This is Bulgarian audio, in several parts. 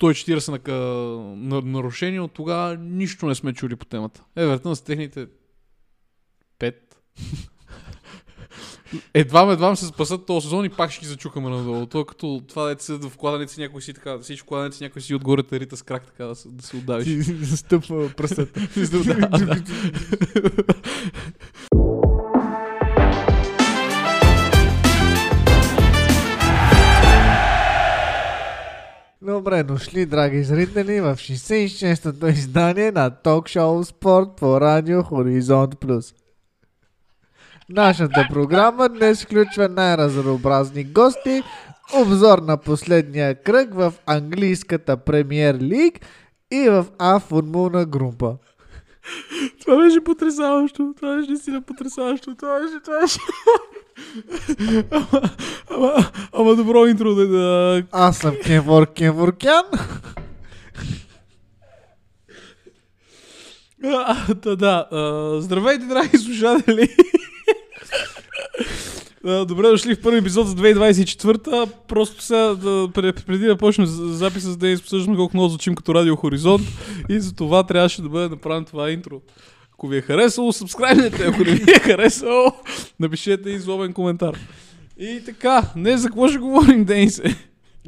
140 на, на, нарушения, от тогава нищо не сме чули по темата. Евертън с техните 5. Едва едва се спасат този сезон и пак ще ги зачукаме надолу. Това като това да се в кладенец някой си така, да си в кладенец някой си отгоре рита с крак така да се, да се отдавиш. Ти стъпва пръстата. Добре дошли, драги зрители, в 66-то издание на ток-шоу Спорт по радио Хоризонт Плюс. Нашата програма днес включва най-разнообразни гости, обзор на последния кръг в английската премьер лиг и в А футболна група. Това беше потрясаващо. Това беше наистина потрясаващо. Това беше, това беше. Ама, ама, ама добро интро да, да... Аз съм Кенвор Кенворкян. А, да, да. А, здравейте, драги слушатели. А, Добре дошли в първи епизод за 2024-та. Просто сега, да, пре- преди да почнем записа, за да изобсъждаме колко много звучим като Радио Хоризонт и за това трябваше да бъде направено това интро. Ако ви е харесало, сабскрайбнете. Ако не ви е харесало, напишете и злобен коментар. И така, не за какво ще говорим, Денисе?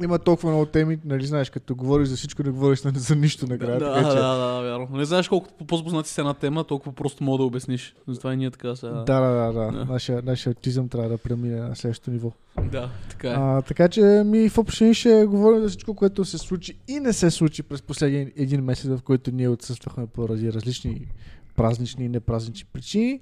Има толкова много теми, нали знаеш, като говориш за всичко, не говориш за нищо накрая. да, така да, че... да, да, вярно. Не знаеш колко по-запознати с една тема, толкова просто мога да обясниш. Затова и ние така сега. Да, да, да, да. Да. Нашия, нашия аутизъм трябва да премине на следващото ниво. да така е. А, така че ми в общини ще говорим за всичко, което се случи и не се случи през последния един месец, в който ние отсъствахме поради различни празнични и непразнични причини.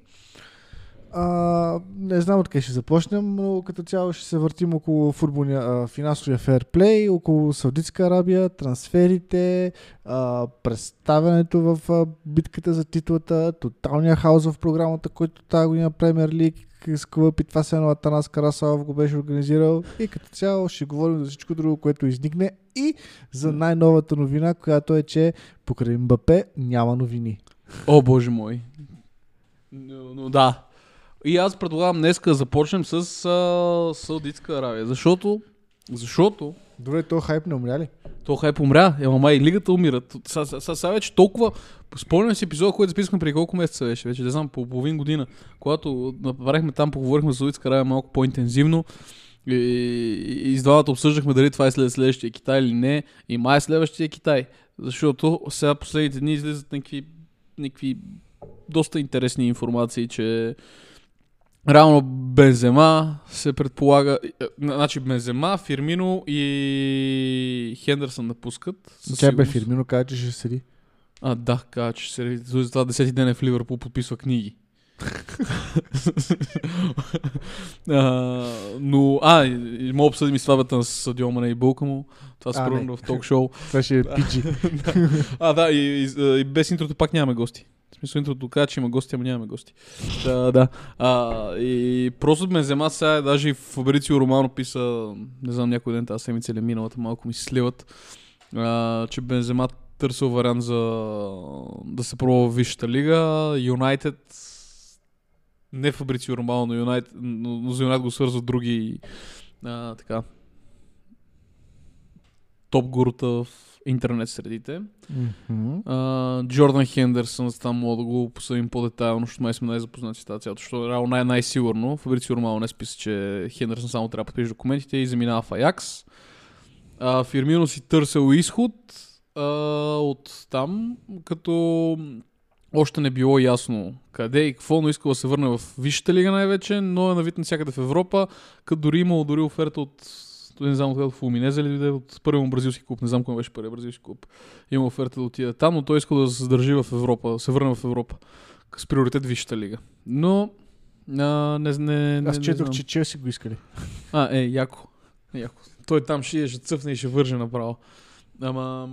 А, не знам откъде ще започнем, но като цяло ще се въртим около футболния, финансовия ферплей, около Саудитска Арабия, трансферите, а, представянето в а, битката за титлата, тоталния хаос в програмата, който тази година Премьер Лиг с клуб и това се едно Атанас Карасалов го беше организирал и като цяло ще говорим за всичко друго, което изникне и за най-новата новина, която е, че покрай Мбапе няма новини. О, боже мой. Но, но да. И аз предлагам днес да започнем с а, Саудитска Аравия. Защото, защото Добре, то хайп не умря ли? то хайп умря, ема май и лигата умира. Сега вече толкова... Спомням си епизода, който записахме преди колко месеца беше, вече не знам, по половин година, когато направихме там, поговорихме за Саудитска Аравия малко по-интензивно. И, и, и с двамата обсъждахме дали това е след следващия Китай или не. И май е следващия Китай. Защото сега последните дни излизат някакви, някакви доста интересни информации, че реално Бензема се предполага, е, значи Бензема, Фирмино и Хендерсън напускат. Чай бе. Фирмино каза, че ще седи. А, да, каза, че се за това 10 ден е в Ливърпул подписва книги. А, но, а, и, и мога обсъдим и слабата на Садио Мане и Булка му. Това се А, превърна не. в ток-шоу. Това ще е PG. А, да, и, и, и без интрото пак нямаме гости. В смисъл интрото каза, че има гости, ама нямаме гости. Да, да. А, и просто ме взема сега, даже и Фабрицио Романо писа, не знам някой ден тази седмица или миналата, малко ми се сливат, а, че Бензема търсил вариант за да се пробва в Висшата лига. Юнайтед не Фабрицио Романо, но, Юнайтед, но, за Юнайтед го свързват други а, така топ гурута в интернет средите. Мгм. А, Джордан Хендерсън, там мога да го посъдим по-детайлно, защото май сме най-запознати с тази цялата, защото реално най- най-сигурно. Фабрицио Романо не списа, че Хендерсън само трябва да подпише документите и заминава в Аякс. А, Фирмино си търсил изход а, от там, като още не било ясно къде и какво, но искал да се върне в Висшата лига най-вече, но е навит навсякъде в Европа, като дори имало дори оферта от не знам откъде, в Уминезе ли дойде от първия му бразилски клуб, не знам кой беше първият бразилски клуб. Има оферта да отиде там, но той иска да се задържи в Европа, да се върне в Европа. С приоритет Висшата лига. Но а, не, не, не, Аз не четох, знам. че Челси го искали. А, е, яко. яко. Той там ще, ще цъфне и ще върже направо. Ама...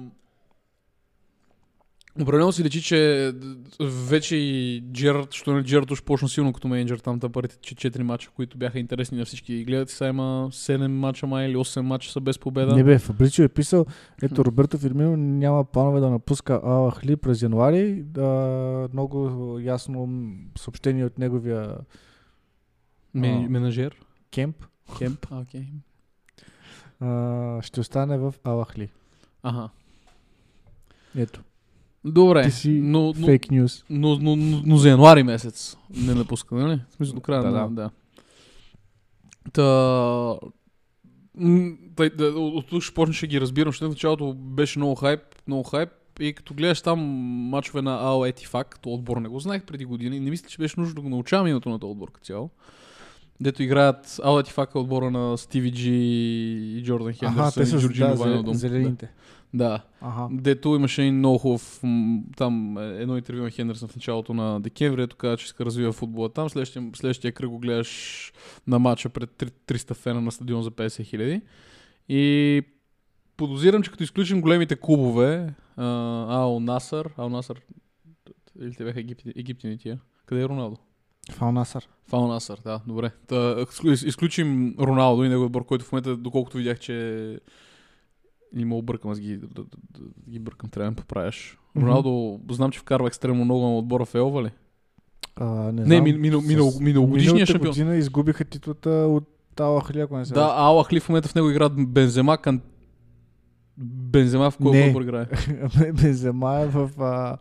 Определено си лечи, че вече и Джерард, що не Джерард уж почна силно като менеджер там та първите 4 мача, които бяха интересни на всички и гледат. Сега има 7 мача май или 8 мача са без победа. Не бе, Фабричо е писал, ето Роберто Фирмино няма планове да напуска Ал Ахли през януари. Да, много ясно съобщение от неговия Мен, А. менажер. кемп. Кемп. А, ще остане в Ал Ахли. Аха. Ето, Добре, Ти си но, но, фейк нюз. но, но, но, но за януари месец не напуска, нали? В смисъл до края Да, на... да. Да. Та... Тъй, да, от тук ще почна, ще ги разбирам, защото в началото беше много хайп, много хайп и като гледаш там мачове на АО Етифак, то отбор не го знаех преди години, не мисля, че беше нужно да го научавам името на този отбор като цяло. Дето играят АО Етифак е отбора на Стиви Джи и Джордан Аха, Хендерсън те и са Джорджино да, зелените. Да. Аха. Дето имаше един много хубав, там е, едно интервю на Хендерсън в началото на декември, ето каза, че иска да развива футбола там. Следващия, следващия кръг го гледаш на матча пред три- 300 фена на стадион за 50 хиляди. И подозирам, че като изключим големите клубове, Ал Насър, Ал Насър, или те бяха египти, египтяни тия. Къде е Роналдо? Фал Насър, да, добре. Та, изклю- изключим Роналдо и неговия отбор, който в момента, доколкото видях, че или ме объркам, аз ги, да, да, да, да ги бъркам, трябва да ме поправяш. Роналдо, знам, че вкарва екстремно много на отбора в Елва ли? А, не, Не, мин- минал- минал- миналогодишния шампион. година изгубиха титлата от Ала Хли, ако не се Да. Ала Хли в момента в него играят Бензема, кан... Бензема в кой Не. отбор играе? Бензема е в а,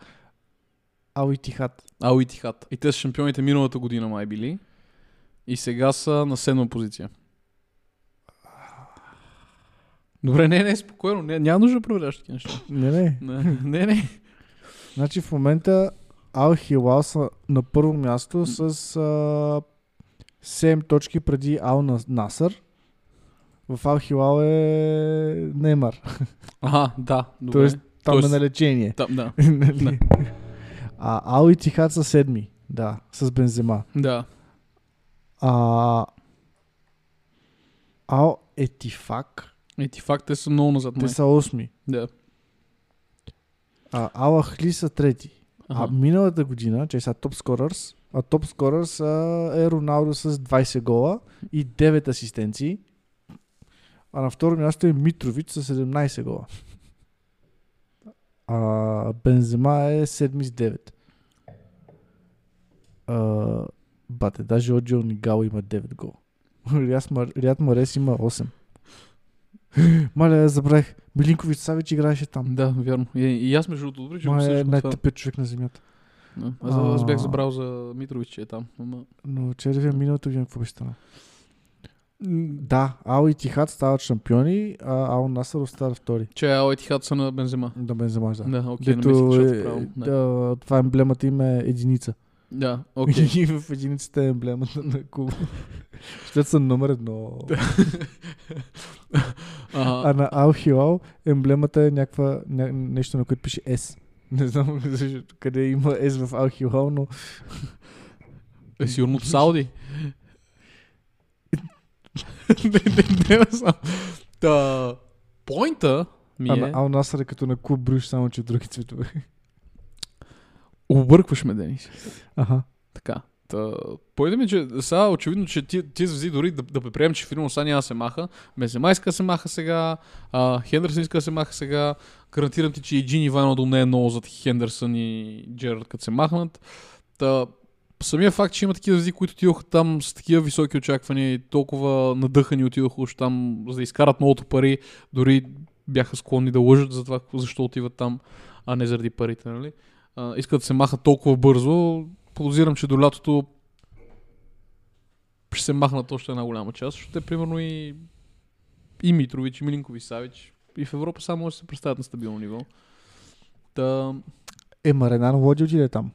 Ал Итихат. Ал Итихат. И те са шампионите миналата година май били. И сега са на седма позиция. Добре, не, не, спокойно. Не, няма нужда да проверяваш такива неща. Не, не. Не, не, не. Значи в момента Ал Хилал са на първо място с а, 7 точки преди Ал Нас- Насър. В Ал Хилал е Неймар. Ага, да. Добре. Тоест там Тоест- е на лечение. Там, да. Нали? А Ал Итихат са седми. Да, с Бензема. Да. А, Ал Етифак, И ти факт, те са много назад. те Май. са осми. Да. А Ал Ахли са трети. А Ага. миналата година, че са топ скорърс, а топ скорърс а, е Роналдо с 20 гола и 9 асистенции. А на второ място е Митрович с 17 гола. А Бензема е 7 с 9. А, бате, даже Оджио Нигал има 9 гола. Риад Марес има 8. Маля, забравих. Милинкович Савич играеше там. Да, вярно. И, и аз между другото, добре, че Ма е най-тъпият човек на земята. Да. Аз, аз бях А. забрал за Митрович, че е там. Ама... Но червия миналото година какво беше станало? Да, Ал и Тихат стават шампиони, а Ал Насър остава втори. Че Ал Етихад са на Бензема. Да, Бензема, да. Да, окей, не Дето мислих, че е, да, това емблемата им е единица. Да окей. И в единицата е емблемата на клуба. Защото са номер едно. А на Ал Хилал емблемата е някаква, ня, нещо на което пише S. Не знам защо, къде има S в Ал Хилал, но Е, сигурно от Сауди. не, не, не, не знам. Та, поинта ми е... на Ал Насър е като на клуб Брюш, само че в други цветове. Объркваш ме, Денис. Аха. Така. Та, поеда ми, че сега очевидно, че ти, ти завзи дори да, да преприемем, че филма сега няма да се маха. Бензема иска се маха сега, а, Хендерсън иска да се маха сега. Гарантирам ти, че и Джини Вайналдум не е много зад Хендерсън и Джерард, като се махнат. Та, самия факт, че има такива звезди, които отидоха там с такива високи очаквания и толкова надъхани отидоха уж там, за да изкарат многото пари, дори бяха склонни да лъжат за това, защо отиват там, а не заради парите, нали? А, искат да се махат толкова бързо, подозирам, че до лятото ще се махнат още една голяма част, защото те, примерно, и, и Митрович, и Милинкови Савич, и в Европа само може да се представят на стабилно ниво. Та... Е, Маренан Лоди отиде там.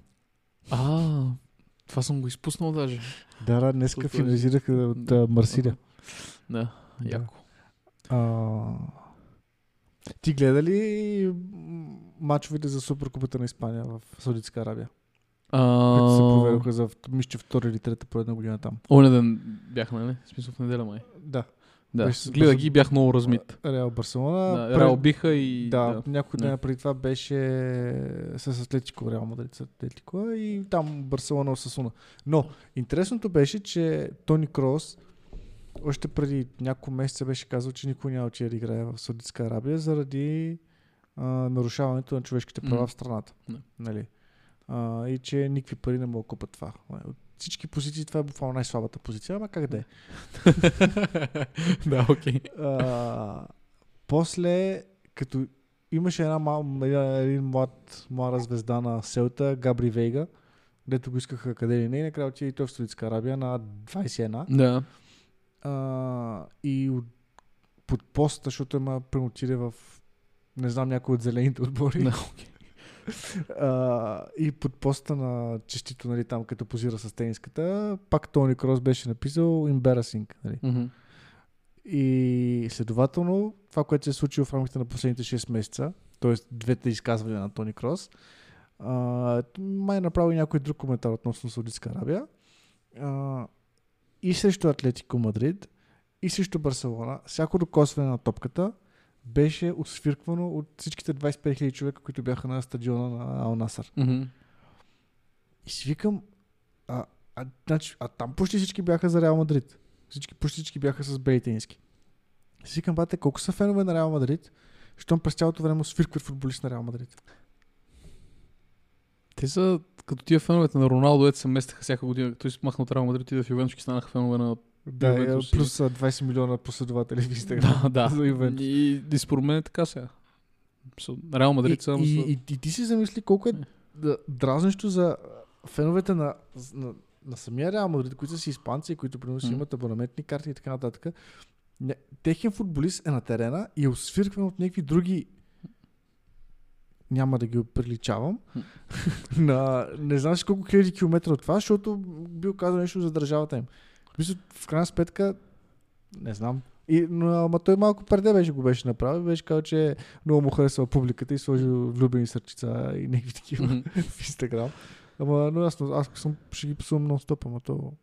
А, това съм го изпуснал даже. Да, да, днеска финализираха от Да. а, Марсилия. Да, Да. яко. А, ти гледа ли мачовете за Суперкупата на Испания в Саудитска Арабия? А... Които се проведоха за мисля, втора или трета поредна година там. Оня ден бяхме, нали? В смисъл в неделя май. Да. Да, Беше гледах ги бях много размит. Реал Барселона. Да, Реал биха и... Да, няколко Да. дена преди това беше с Атлетико, Реал Мадрид с Атлетико и там Барселона Осасуна. Но интересното беше, че Тони Крос още преди няколко месеца беше казал, че никой няма че да играе в Саудитска Арабия заради а, нарушаването на човешките права Мгм. в страната. Да. Нали? А, и че никакви пари не могат да купат това. От всички позиции това е буквално най-слабата позиция, ама как да е. да, окей. После, като имаше една мал, един млад, млада звезда на Селта, Габри Вейга, дето го искаха къде ли не, и накрая отиде и той в Саудитска Арабия на 21. Да. А, и от, под поста, защото има отиде в не знам някой от зелените отбори. Да, а, и под поста на честито, нали, там като позира с тениската, пак Тони Крос беше написал embarrassing. Нали. Мгм. И следователно, това, което се е случило в рамките на последните 6 месеца, т.е. двете изказвания на Тони Крос, а, май е направил и някой друг коментар относно Саудитска Арабия. А, и срещу Атлетико Мадрид, и срещу Барселона, всяко докосване на топката беше освирквано от всичките 25 000 човека, които бяха на стадиона на Ал Насър. Мгм. И си викам, а, а, значи, а там почти всички бяха за Реал Мадрид. Всички, почти всички бяха с Бейтински. И си викам, бате, колко са фенове на Реал Мадрид, щом през цялото време свиркват футболист на Реал Мадрид. Те са като тия феновете на Роналдо, ето се местеха всяка година. Той се махна от Реал Мадрид и в Ювентус станаха фенове на... Да, Ювентус е, плюс а, 20 милиона последователи в Инстаграм. Да, да. За Ювентус. И, и според мен е така сега. Реал Мадрид само и, са... и, и, ти си замисли колко е да, дразнещо за феновете на, на, на самия Реал Мадрид, които са си испанци, които примерно имат абонаментни карти и така нататък. Техен футболист е на терена и е освиркван от някакви други няма да ги приличавам, на не знам си колко хиляди километра от това, защото бил казал нещо за държавата им. Мисля, в крайна сметка, не знам. И, но, ама той малко преди беше го беше направил. Беше казал, че много му харесва публиката и сложил влюбени сърчица и някакви такива в Инстаграм. Ама, но аз, аз съм, ще ги псувам нон-стоп, ама то...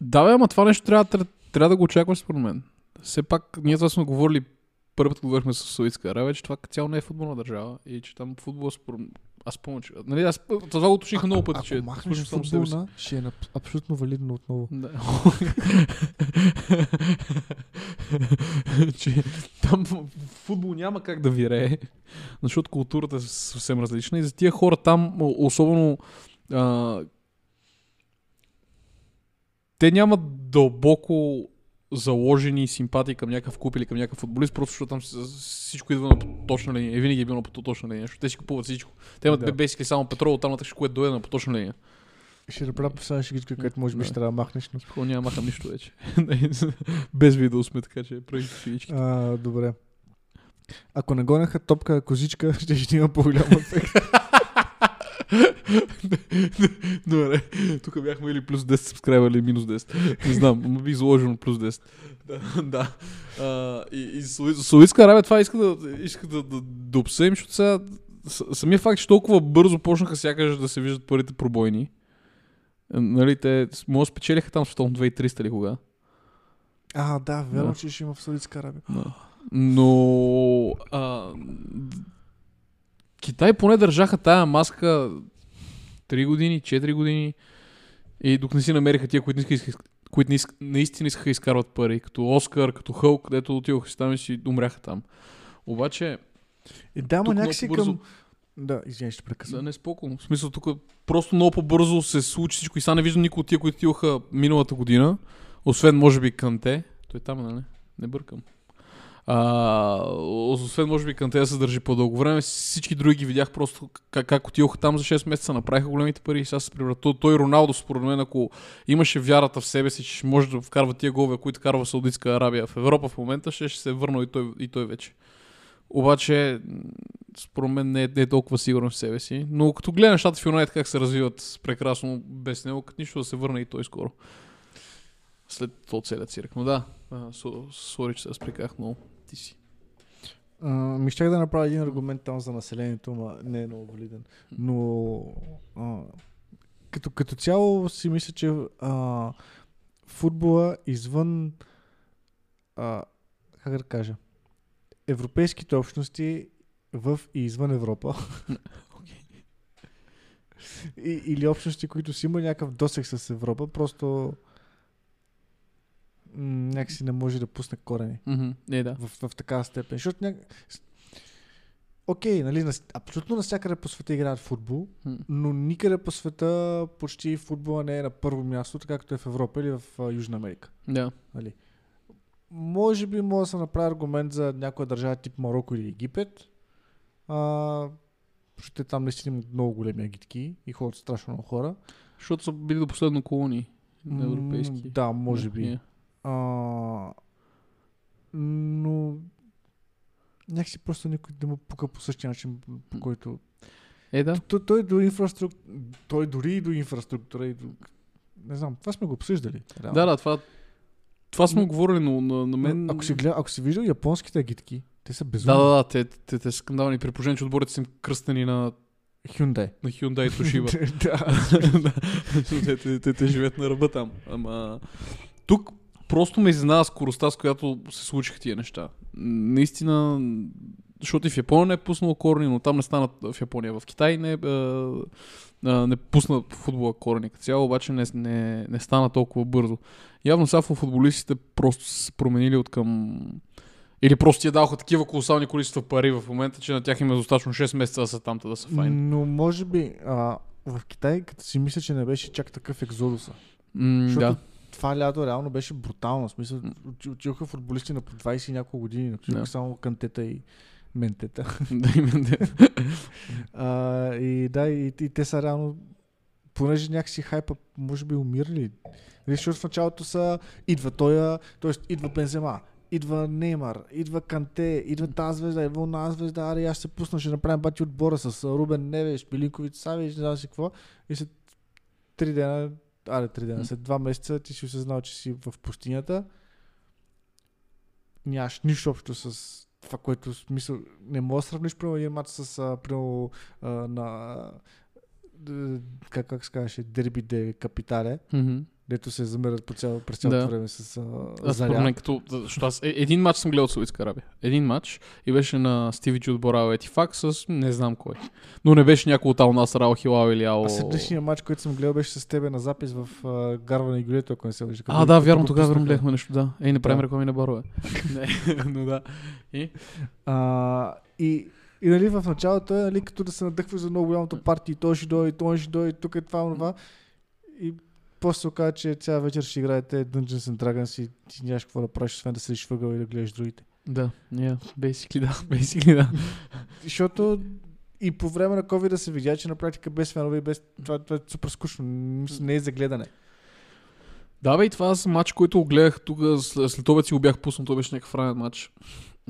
Да, бе, ама това нещо трябва, трябва да го очакваш според мен. Все пак, ние това сме говорили първата говорихме с Саудитска Арабия, че това цяло не е футболна държава и че там футбол според аз помня, че... Нали, аз това го уточних много пъти, че... Ако махнеш слушам само себе си. футболна, ще е абсолютно валидно отново. Да. че там футбол няма как да вирее, защото културата е съвсем различна и за тия хора там, особено а, те нямат дълбоко заложени симпатии към някакъв клуб или към някакъв футболист, просто защото там всичко идва на точна линия. И винаги е било на точна линия, защото те си купуват всичко. Те имат Да. бейсикли само петрол, там нататък ще кое дойде на поточна линия. Ще направя последна шегичка, където може би Да. ще трябва да махнеш. Но... Хубаво, няма махам нищо вече. Без видео сме, така че правих шиички. А, добре. Ако не гонеха топка козичка, ще ще има по-голям ефект. Добре, тук бяхме или плюс 10 сабскрайбър или минус 10. Не знам, но бих заложил плюс 10. Да, да. А, и, и Сауди- Саудитска Арабия това иска да, иска да, да, да обсъдим, защото сега самия факт, че толкова бързо почнаха сякаш да се виждат първите пробойни. е, Нали, те може спечелиха там световно 2300 или кога. а, да, верно, Да. че ще има в Саудитска Арабия. Да. Но а, Китай поне държаха тая маска 3 години, 4 години и докато не си намериха тия, които, не искаха, които не иск, наистина искаха да изкарват пари, като Оскар, като Хълк, където отидоха си там и си умряха там. Обаче, И да, ама Тук някакси бързо- към... Да, извиняй, ще прекъсвам. не спокойно. В смисъл, тук просто много по-бързо се случи всичко и сега не виждам никой от тия, които отидоха миналата година, освен може би Канте. Той там, е, нали? Не бъркам. А, освен може би Канте да се държи по-дълго време, всички други ги видях просто как, как отидоха там за 6 месеца, направиха големите пари и сега се преврат. Той, Роналдо, според мен, ако имаше вярата в себе си, че може да вкарва тия голове, които карва Саудитска Арабия в Европа в момента, ще, ще се е върнал и той, и той вече. Обаче, според мен не е, не е толкова сигурен в себе си. Но като гледам нещата в Юнайтед как се развиват прекрасно без него, като нищо да се върне и той скоро. След то целият цирк. Но да, сори, че се разпреках много. Ти си. А, ми щях да направя един аргумент там за населението, но не е много валиден. Но а, като, като цяло си мисля, че а, футбола извън а, как да кажа европейските общности в и извън Европа и, или общности, които си има някакъв досек с Европа, просто някакси не може да пусне корени Мгм. Не, да. в, в такава степен. Защото ня... с- Окей, нали, нас... абсолютно навсякъде по света играят футбол, но никъде по света почти футбола не е на първо място, така както е в Европа или в а, Южна Америка. Да. Нали. може би може да се направи аргумент за някоя държава тип Марокко или Египет. А, защото там наистина имат много големи агитки и ходят страшно много хора. Защото са били до последно колонии. М, Европейски. Да, може би. Е. А, но някакси просто никой да му пука по същия начин, по който... Е, да. Той, той, до инфраструк... той дори и до инфраструктура и до... Не знам, това сме го обсъждали. реално. Да, да, това, това сме Но- говорили, но на, на мен... Ако си, гледа, ако си виждал японските агитки, те са Да, безумни. да, да, те, те, те са скандални. При положение, че отборите са им кръстени на, Hyundai. на Hyundai и Toshiba. да. те, те, те, те живеят на ръба там. Ама тук просто ме изненада скоростта, с която се случиха тия неща. Наистина, защото и в Япония не е пуснало корени, но там не станат в Япония. В Китай не, а, а, не пусна футбола корени като цяло, обаче не, не, не стана толкова бързо. Явно сега футболистите просто са променили от към... Или просто ти дадоха такива колосални количества пари в момента, че на тях им е достатъчно 6 месеца да са там, та да са файни. Но може би а, в Китай, като си мисля, че не беше чак такъв екзодуса. М, Защото да. Това лято реално беше брутално. В смисъл, оти- отидоха футболисти на по 20 и няколко години. Да. само кантета и ментета. да, именно. а, и да, и, и, те са реално понеже някакси хайпа, може би умирали. Защото в началото са идва той, т.е. идва Бензема, идва Неймар, идва Канте, идва тази звезда, идва една звезда, аре аз се пусна, ще направим бати отбора с Рубен Невеш, Пилинкович Савич, не знам си какво. И след три дена, аре три дена, след два месеца ти си осъзнал, че си в пустинята. Нямаш нищо общо с това, което смисъл не можеш да сравниш примерно един матч с а, примерно, а, на д- как, как се казваше, дерби де капитале, Мгм. Дето се замерят по цяло, през цялото Да. време с а, Аз според мен заря. като... Защото аз е, един матч съм гледал от Саудитска Арабия. Един матч и беше на Стиви Джуд Борал Етифак с не знам кой. Но не беше някой от Ал Насър, Ал Хилал или Ал... А следващия матч, който съм гледал, беше с тебе на запис в а, Гарване и Гюлето, ако не се лъжа. А, да, вярно, тогава гледахме нещо, да. Ей, не правим Да. реклами на барове. не, но да. И? А, и, и нали, в началото е нали, като да се надъхва за много голямото парти, и той ще дойде, той ще дойде, тук е това, това. И после се оказа, че цяла вечер ще играете Dungeons and Dragons и ти нямаш какво да правиш, освен да седиш въгъл и да гледаш другите. Да, yeah, basically да, basically да. Защото и по време на COVID да се видя, че на практика без фенове и без... Това, това е супер скучно. Не е за гледане. Да, бе, и това е матч, който го гледах тук, след, след обед си го бях пуснал, той беше някакъв ранен матч.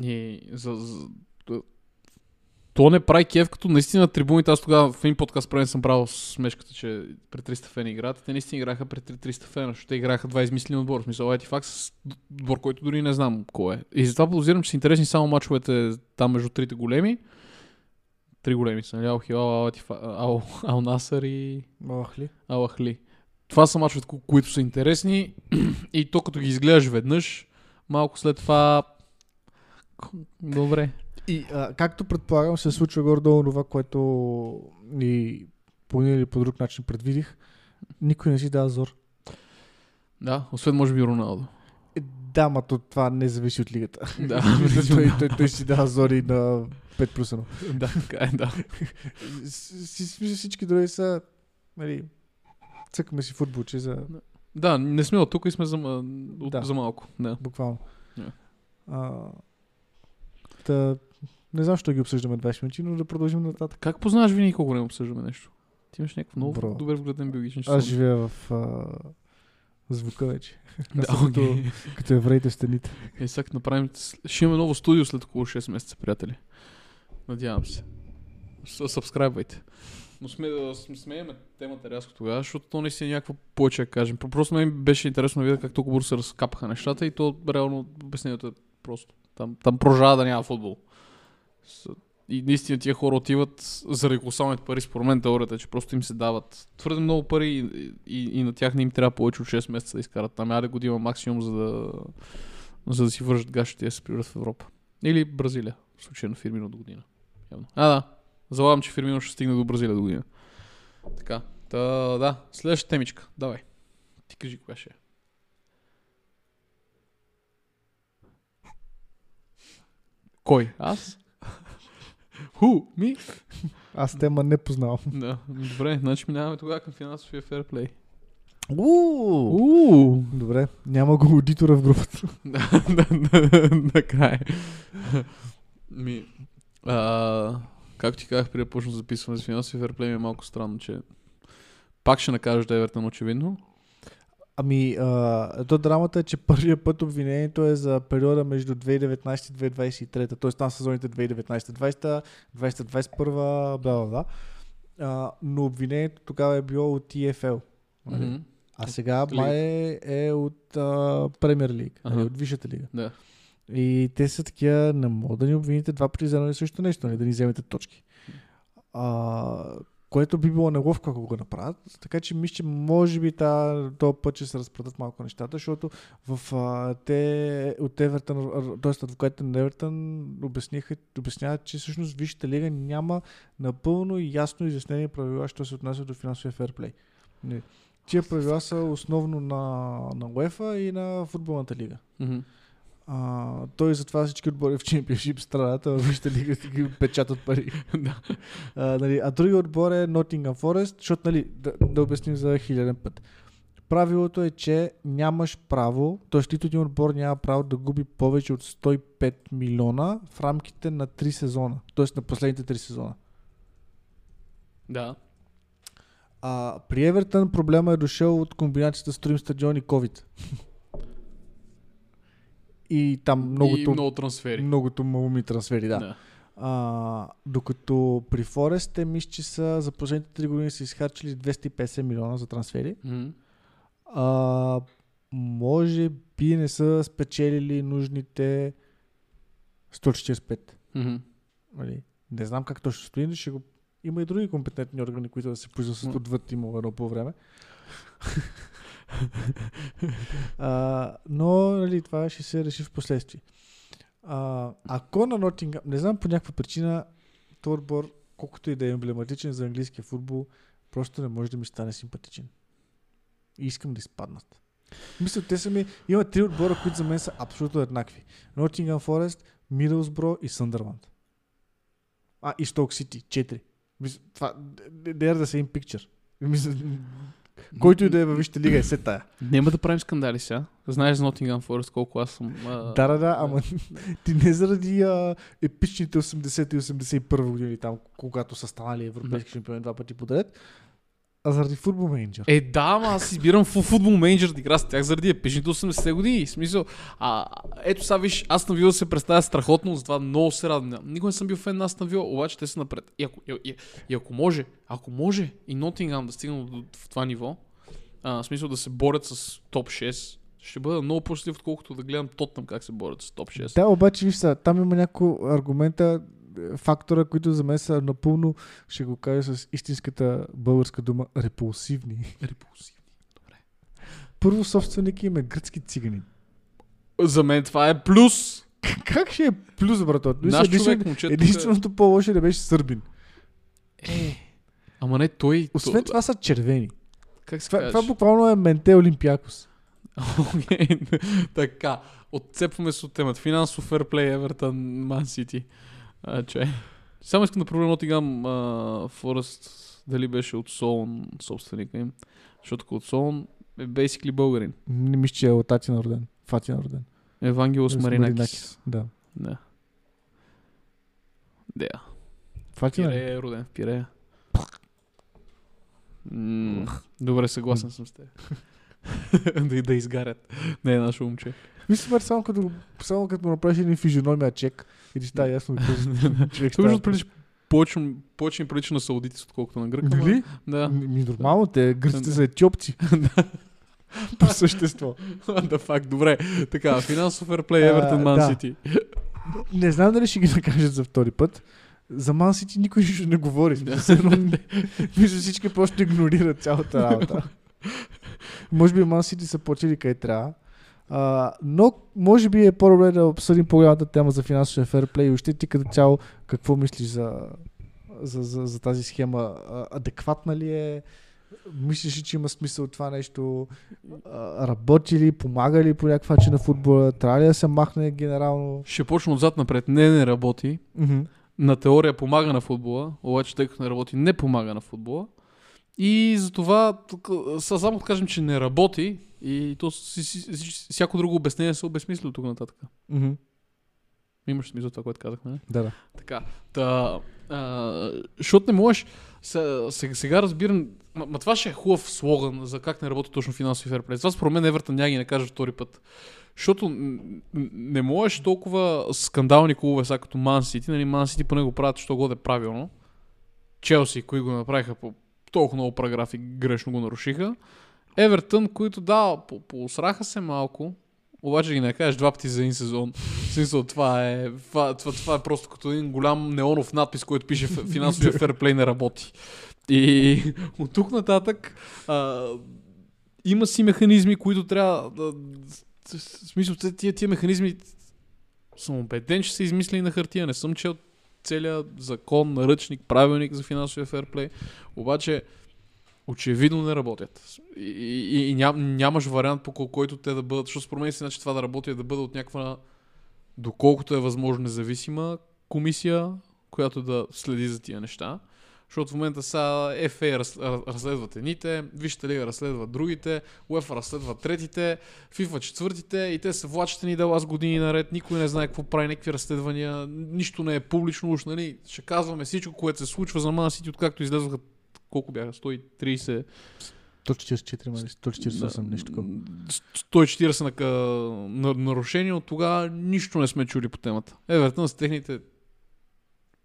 И за, за, то не прави кеф, като наистина на трибуните, аз тогава в един подкаст правен съм правил смешката, че при 300 фена играят. Те наистина играха при 300 фена, защото те играха два измислени отбора. В смисъл, Етифак с отбор, който дори не знам кой е. И затова подозирам, че са интересни само мачовете там между трите големи. Три големи са, нали? Ал Хилал, Ал, Насър и Ох ли? Алахли. Това са мачовете, ко- които са интересни и то като ги изгледаш веднъж, малко след това... Добре. И а, както предполагам, се случва горе-долу това, което и по един или по друг начин предвидих. Никой не си дава зор. Да, освен може би Роналдо. Е, да, ма то това не зависи от лигата. Да, той, той, той, си дава зори на 5 плюс 1. да, така е, да. Всички други са, нали, цъкаме си футболче за Да, не сме от тук и сме за, от, Да. за малко. Да. буквално. Yeah. А, та, не знам, що ги обсъждаме 20 минути, но да продължим нататък. Как познаваш винаги колко не обсъждаме нещо? Ти имаш някакъв много Бро. добър вграден биологичен Аз живея в а, звука вече. Да, съм като, като евреите в стените. Е, сега направим... Ще имаме ново студио след около 6 месеца, приятели. Надявам се. Сабскрайбвайте. Но сме, смееме темата рязко тогава, защото то наистина е някакво повече да кажем. Просто ми беше интересно да видя как толкова бързо се разкапаха нещата и то реално обяснението е просто. Там, там продължава да няма футбол. И наистина тия хора отиват заради колосалните пари, според мен теорията е, че просто им се дават твърде много пари и, и, и на тях не им трябва повече от 6 месеца да изкарат там. Айде година максимум, за да, за да си вържат гащите и да се приберат в Европа. Или Бразилия, в случая на Фирмино до година. Явно. А, да. Залагам, че Фирмино ще стигне до Бразилия до година. Така. Та, да. Следващата темичка. Давай. Ти кажи коя ще е. Кой? Аз? Ху? Ми? Аз тема не познавам. Да. Добре, значи минаваме тогава към финансовия ферплей. Уу! Уу! Добре, няма го аудитора в групата. Така е. Ми, а, както ти казах, преди да почна да записваме за финансови ферплей, ми е малко странно, че пак ще накажеш Евертън, очевидно. Ами, а, то драмата е, че първият път обвинението е за периода между 2019 и 2023, т.е. там сезоните 2019-2020, 2021, бла бла бла. Но обвинението тогава е било от EFL. нали? Мгм. А сега май е, е от а, Премьер лиг, Ага. нали, от Висшата лига. Да. И те са такива, не могат да ни обвините два пъти за едно и също нещо, нали, да ни вземете точки. А, което би било неловко, ако го направят. Така че мисля, че може би този път ще се разпредат малко нещата, защото в, а, те от Евертън, т.е. адвокатите на Евертън обясняват, че всъщност Висшата лига няма напълно и ясно изяснени правила, що се отнася до финансовия ферплей. Тия правила са основно на, на UEFA и на футболната лига. Мгм. А, той затова всички отбори в Чемпионшип страдат, а вижте лига ги печатат пари. Да. а, нали, а другия отбор е Nottingham Forest, защото нали, да, да обясним за хиляден път. Правилото е, че нямаш право, т.е. нито един отбор няма право да губи повече от 105 милиона в рамките на 3 сезона, т.е. на последните 3 сезона. Да. А, при Евертън проблема е дошъл от комбинацията Стрим стадион и COVID. и там многото, И много трансфери. многото малуми трансфери, да. да. А, докато при Форест те мисля, че са за последните 3 години са изхарчили 250 милиона за трансфери. Мгм. А, може би не са спечелили нужните 145. Мгм. Нали? Не знам как точно стои, но ще го... Има и други компетентни органи, които да се произнесат М. отвъд има едно по време. А, но нали, това ще се реши в последствие. А, ако на Нотингъм, не знам по някаква причина, този отбор, колкото и да е емблематичен за английския футбол, просто не може да ми стане симпатичен. И искам да изпаднат. Мисля, те са ми... Има три отбора, които за мен са абсолютно еднакви. Nottingham Forest, Middlesbrough и Sunderland. А, и Stoke City. Четири. Мисля, това... Да се им picture. Мисля, който и да е във Висшата лига е се тая. Няма да правим скандали сега. Знаеш Nottingham Forest колко аз съм... А... Да, да, да, ама ти не заради а, епичните 80 и 81 години там, когато са станали европейски шампиони два пъти подред, а заради футбол менеджер. Е, да, ама аз избирам фу- футбол менеджер да игра с тях заради епичните 80-те години. В смисъл, а, ето сега виж, аз на Вила се представя страхотно, затова много се радвам. Никога не съм бил фен на Астон Вила, обаче те са напред. И ако, и, и, и ако може, ако може и Нотингам да стигнат до, в това ниво, а, в смисъл да се борят с топ 6, ще бъда много по-щастлив, отколкото да гледам Тотнам как се борят с топ 6. Да, обаче виж са, там има няколко аргумента, фактора, които за мен са напълно, ще го кажа с истинската българска дума, репулсивни. Репулсивни. Първо собственик им е гръцки циганин. За мен това е плюс. Как ще е плюс, брато? Наш единствен- човек, момчето. Единственото по-лошо е да беше сърбин. Е, ама не той. Освен то- това са червени. Как се Това, това буквално е менте Олимпиакос. Така, отцепваме се от темата. Финансов ферплей, Евертън, Ман Сити. А, че. Само искам да проверя Нотигам Форест, дали беше от Солон собственика им. Защото от Солон е basically българин. Не мисля, че е от Атина роден. В Атина роден. Евангелос С Маринакис. Маринакис. Да. Да. Да. В Атина ли? Пирея е роден в Пирея. М, Добре, съгласен съм с теб. да, да изгарят. Не е наше момче. Мисля, само като, само като му направиш един физиономия чек и ти става ясно човек между прилича повече, повече прилича на саудитис, отколкото на грък. Нали? Да. Ми нормално, те гръците са етиопци. По същество. да, факт, добре. Така, финансов ферплей, Евертон, Ман. Сити. Не знам дали ще ги накажат за втори път. За Ман Сити никой нищо не говори. Мисля, всички просто игнорират цялата работа. може би Ман Сити са почели къде трябва. А, но може би е по-добре да обсъдим по-голямата тема за финансовия ферплей и още ти като цяло какво мислиш за, за, за, за тази схема. Адекватна ли е? Мислиш ли, че има смисъл това нещо? Работи ли, помага ли по някакъв начин на футбола? Трябва ли да се махне генерално? Ще почна отзад напред. Не, не работи. Мгм. На теория помага на футбола, обаче тъй като не работи, не помага на футбола. И затова само да кажем, че не работи и то всяко друго обяснение се обезмисли от тук нататък. Мгм. Имаш смисъл това, което казахме, не? Да, да. Така. Та, а, защото не можеш. Сега, сега разбирам. Ма, ма, това ще е хубав слоган за как не работи точно финансови ферплей. Това според мен Евертън няма ги не кажа втори път. Защото не можеш толкова скандални клубове, сега като Ман Сити, нали Ман Сити поне го правят, що годе правилно. Челси, кои го направиха по толкова много параграфи, грешно го нарушиха. Евертън, които да, по- посраха се малко, обаче ги не кажеш два пъти за един сезон. В смисъл, това е, това, това, това е просто като един голям неонов надпис, който пише «Ф- финансовия ферплей не работи. И от тук нататък а, има си механизми, които трябва да... В смисъл, тия, тия механизми съм убеден, че са измислени на хартия. Не съм чел целият закон, наръчник, правилник за финансовия ферплей. Обаче, очевидно не работят. И, и, и ням, нямаш вариант по кой- който те да бъдат, защото според мен си значи това да работи е да бъде от някаква, доколкото е възможно независима комисия, която да следи за тия неща. Защото в момента са FA раз, раз- разследват едните, Вижте лига разследват другите, UEFA разследват третите, FIFA четвъртите и те са влачени дела с години наред, никой не знае какво прави, някакви разследвания, нищо не е публично, уж, нали? Ще казваме всичко, което се случва за Man City, откакто излезоха колко бяха? 130 144, мали, 148, нещо такова. 140 на, на, нарушения, от тогава нищо не сме чули по темата. Евертън с техните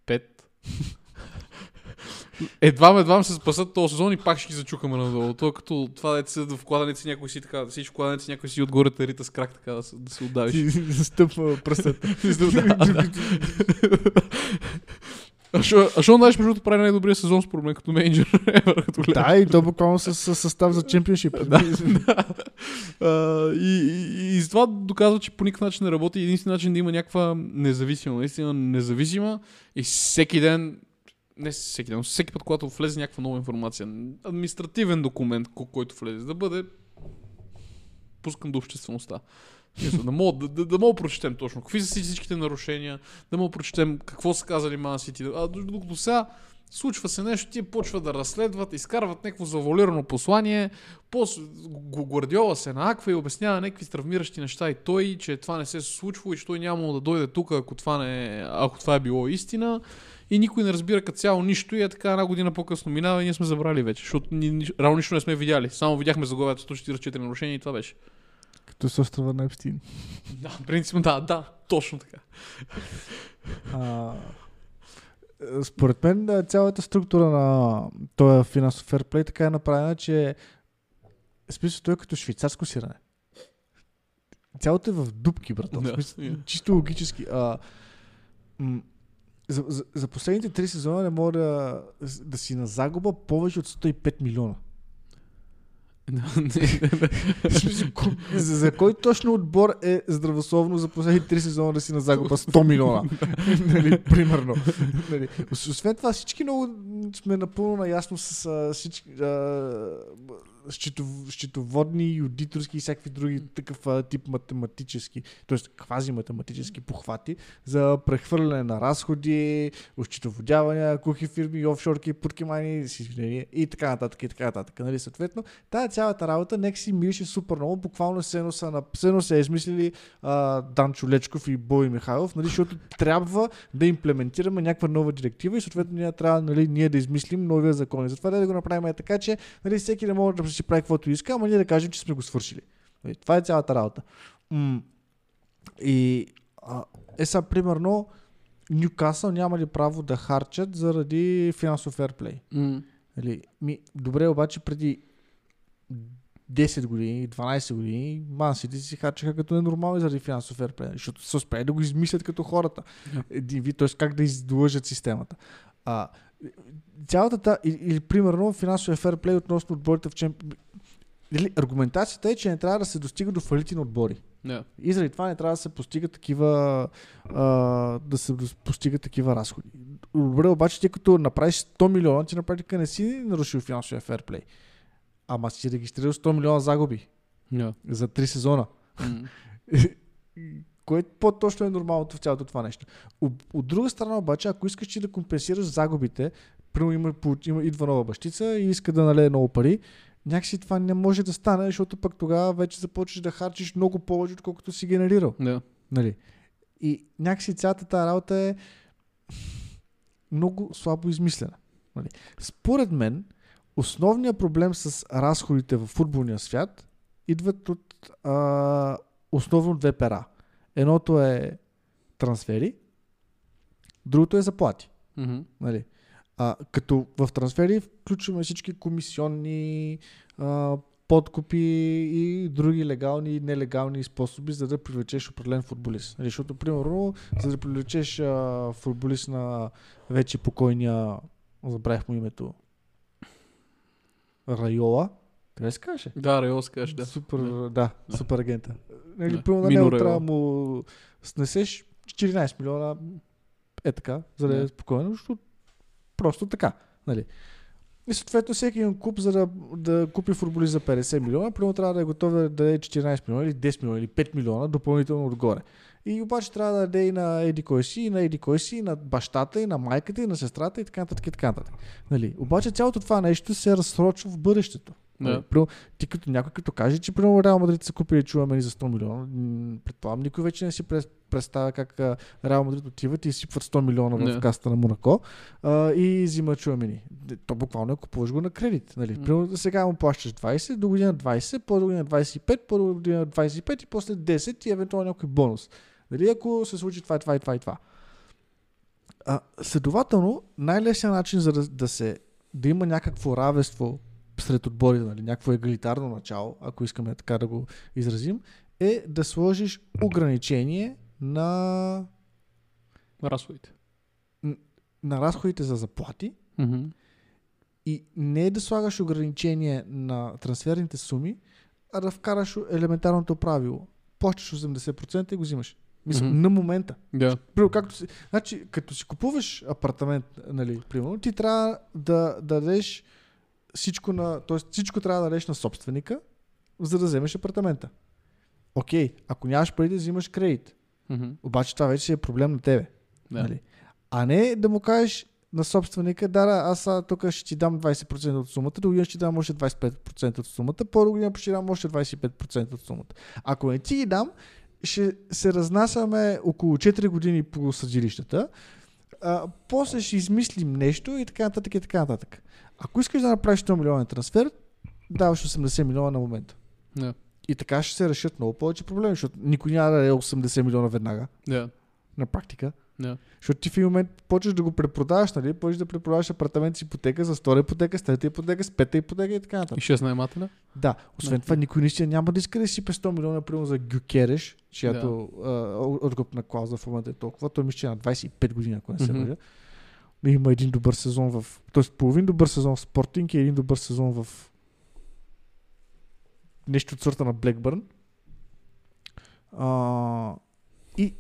5. Едва едва се спасат този сезон и пак ще ги зачукаме надолу. То е като това дете седят в кладенец някой си така, всички кладенец някой си отгоре тарита с крак така да се, да се отдавиш. Стъпва пръстата. Да, да. А що, знаеш, между другото, прави най-добрия сезон според мен като менеджер. гледаш. Да, и то буквално с, с състав за чемпионшип. А, и, и, и това доказва, че по никакъв начин не работи. Единствен начин да има някаква независима, наистина независима и всеки ден, не всеки ден, всеки път, когато влезе някаква нова информация, административен документ, ко- който влезе, да бъде пускан до обществеността. Да мога да, да, да мога прочетем точно какви са всичките нарушения, да мога прочетем какво са казали Man City. А до- докато сега случва се нещо, тия почват да разследват, изкарват някакво завуалирано послание, после Гвардиола се нааква и обяснява някакви травмиращи неща и той, че това не се е случвало и че той нямало да дойде тук, ако това, не, ако това е било истина. И никой не разбира като цяло нищо и е така една година по-късно минава и ние сме забрали вече, защото ни, ни, реално нищо не сме видяли. Само видяхме заглавието 144 нарушения и това беше. Като с острова на Епстин. Да, принципно да, да, точно така. А, според мен цялата структура на този финансов ферплей така е направена, че смисъл той е като швейцарско сирене. Цялото е в дупки, брат. Да, yeah. чисто логически. А, м- за, за, за последните три сезона не мога да, да си на загуба повече от 105 милиона. За, за кой точно отбор е здравословно за последните три сезона да си на загуба 100 милиона? нали, примерно. нали. Ос- Освен това, всички много сме напълно наясно с а, всички, а, счетов, счетоводни, и аудиторски и всякакви други такъв а, тип математически, т.е. квази математически похвати за прехвърляне на разходи, осчетоводявания, кухи фирми, офшорки, извинение и така нататък и така нататък. Нали, съответно, тази цялата работа нека си мирише супер много, буквално все едно са, на, едно са измислили а, Данчо Лечков и Бой Михайлов, нали, защото трябва да имплементираме някаква нова директива и съответно ние трябва нали, ние да измислим новия закон. И затова да го направим е така, че нали, всеки не може да си прави каквото иска, ама ние да кажем, че сме го свършили. Нали, това е цялата работа. И а, е сега, примерно, Ньюкасъл няма ли право да харчат заради финансов ферплей? Нали, ми, добре, обаче преди 10 години, 12 години, Ман Сити си харчаха като ненормални заради финансов ферплей, защото са успели да го измислят като хората. Да. Един вид, т.е. как да излъжат системата. А, цялата та, или, или примерно финансовия ферплей относно отборите в чемп... Или, аргументацията е, че не трябва да се достига до фалити на отбори. Да. И заради това не трябва да се постигат такива, а, да се постигат такива разходи. Добре, обаче ти като направиш 100 милиона, ти на практика не си нарушил финансовия ферплей. Ама си регистрирал 100 милиона загуби Да. за 3 сезона. М. Кое по-точно е нормалното в цялото това нещо. От, друга страна обаче, ако искаш ти да компенсираш загубите, примерно има, има, идва нова бащица и иска да налее много пари, някакси това не може да стане, защото пък тогава вече започваш да харчиш много повече, отколкото си генерирал. Да. Нали? И някакси цялата тази работа е много слабо измислена. Нали? Според мен, основният проблем с разходите в футболния свят идват от а, основно две пера. Едното е трансфери, другото е заплати. Мгм. Нали? А, като в трансфери включваме всички комисионни, а, подкупи и други легални и нелегални способи, за да привлечеш определен футболист. Нали, Защото, примерно, за да привлечеш а, футболист на вече покойния, забравих му името, Райола, къде се каже? Да, Рео се кажеш, да. Супер, Да. да, супер агента. Нали, Да. на него трябва да му снесеш 14 милиона е така, за да е Да. спокойно, защото просто така. Нали. И съответно всеки един клуб, за да, да купи футболист за 50 милиона, примерно трябва да е готов да даде 14 милиона или 10 милиона или 5 милиона допълнително отгоре. И обаче трябва да даде и на еди кой си, и на еди кой си, и на бащата, и на майката, и на сестрата, и така нататък, и така нататък. Нали. Обаче цялото това нещо се разсрочва в бъдещето. Нали, Да. примерно, ти като някой като каже, че примерно Реал Мадрид са купили чуваме за 100 милиона, предполагам, никой вече не си представя как Реал Мадрид отиват и изсипват 100 милиона в каста на Монако а, и взимат чуамени. То буквално купуваш го на кредит. Нали? М. Примерно сега му плащаш 20, до година 20, по година 25, по година 25 и после 10 и евентуално някой бонус. Нали? Ако се случи това, това и това и това. А, следователно, най-лесният начин за да, да се да има някакво равенство сред отборите, нали, някакво егалитарно начало, ако искаме така да го изразим, е да сложиш ограничение на, Разходите. на разходите за заплати Мгм. и не е да слагаш ограничение на трансферните суми, а да вкараш елементарното правило. Плащаш 80% и го взимаш. Мисля, Мгм. на момента. Примерно, както си, значи, като си купуваш апартамент, нали, примерно, ти трябва да, да дадеш всичко на, т.е. всичко трябва да дадеш на собственика, за да вземеш апартамента. Окей, ако нямаш пари да взимаш кредит, Мгм. обаче това вече е проблем на тебе. Да. Нали? А не да му кажеш на собственика, да, да, аз а, тук ще ти дам 20% от сумата, до година ще ти дам още 25% от сумата, по година ще ти дам още 25% от сумата. Ако не ти ги дам, ще се разнасяме около 4 години по съдилищата, а, после ще измислим нещо и така нататък и така нататък. Ако искаш да направиш 100 милиона трансфер, даваш 80 милиона на момента. Да. И така ще се решат много повече проблеми, защото никой няма да е 80 милиона веднага Да. на практика. Да. Защото ти в един момент почваш да го препродаваш, нали? Почваш да препродаваш апартамент с ипотека, за втора ипотека, с трета ипотека, с пета ипотека и така И нататък. 6 наемателя? Да, освен Да. това никой наистина няма да иска да си 100 милиона, примерно за Гюкереш, чиято да. откупна клауза в момента е толкова. Той мисля, че е на 25 години, ако не се лъжа. Има един добър сезон в... Тоест половин добър сезон в Спортинг и един добър сезон в нещо от сорта на Блекбърн. А, и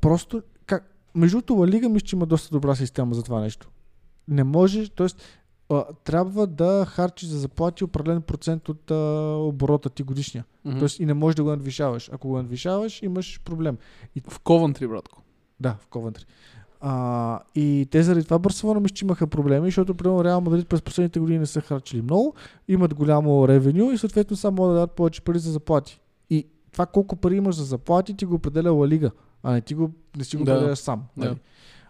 просто как, между Ла Лига мисля, че има доста добра система за това нещо. Не може, т.е. трябва да харчиш за заплати определен процент от а, оборота ти годишния. Мгм. Тоест и не можеш да го надвишаваш. Ако го надвишаваш, имаш проблем. В Ковантри, братко. Да, в Ковентри. А, и те заради това Барселона мисля, че имаха проблеми, защото примерно Реал Мадрид през последните години не са харчили много, имат голямо ревеню и съответно само могат да дадат повече пари за заплати. И това колко пари имаш за заплати ти го определя Ла Лига, а не ти го, не си го Да. определяш сам. Да. Нали?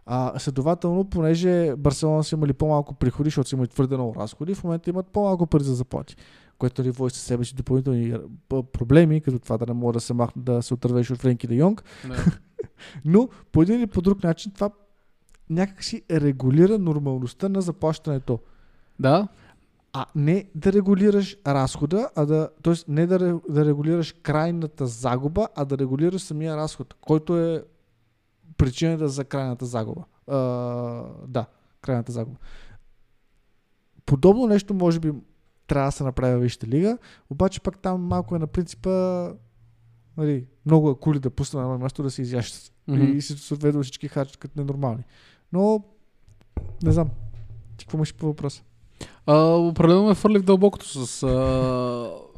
А, следователно, понеже Барселона са имали по-малко приходи, защото са имали твърде много разходи, в момента имат по-малко пари за заплати, което ли води със себе си допълнителни проблеми, като това да не може да се махне да се отървеш от Френки де Йонг, Да. Но по един или по друг начин това някакси регулира нормалността на заплащането. да. А не да регулираш разхода, а да, т.е. не да, да регулираш крайната загуба, а да регулираш самия разход, който е причината за крайната загуба. А, да, крайната загуба. Подобно нещо може би трябва да се направи във Висшата лига, обаче пак там малко е на принципа нали, много акули да пусна на място да се изящат. Мгм. И съответно всички харчат като ненормални. Но, не знам. Ти какво имаш по въпроса? А, определено ме фърли в дълбокото с а,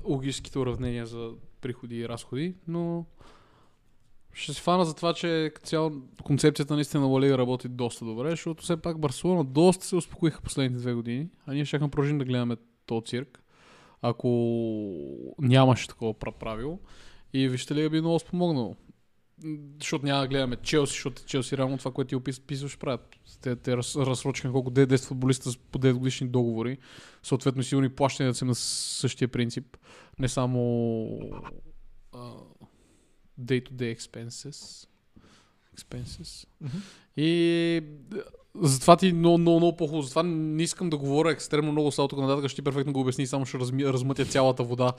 логическите уравнения за приходи и разходи, но Ще се фана за това, че цяло концепцията наистина на Лига работи доста добре, защото все пак Барселона доста се успокоиха последните две години, а ние ще продължим да гледаме този цирк, ако нямаше такова пра- правило. И вижте ли би много спомогнало. Защото няма да гледаме Челси, защото Челси реално това, което ти опис- описваш правят. Те, те раз, разсрочиха колко 10 футболиста по 9 годишни договори. Съответно сигурно и плащанията са на същия принцип. Не само а, day-to-day expenses. expenses. Мгм. И затова ти много, много, много по-хубаво. Затова не искам да говоря екстремно много от тук нататък. Ще ти перфектно го обясни, само ще разми, размътя цялата вода.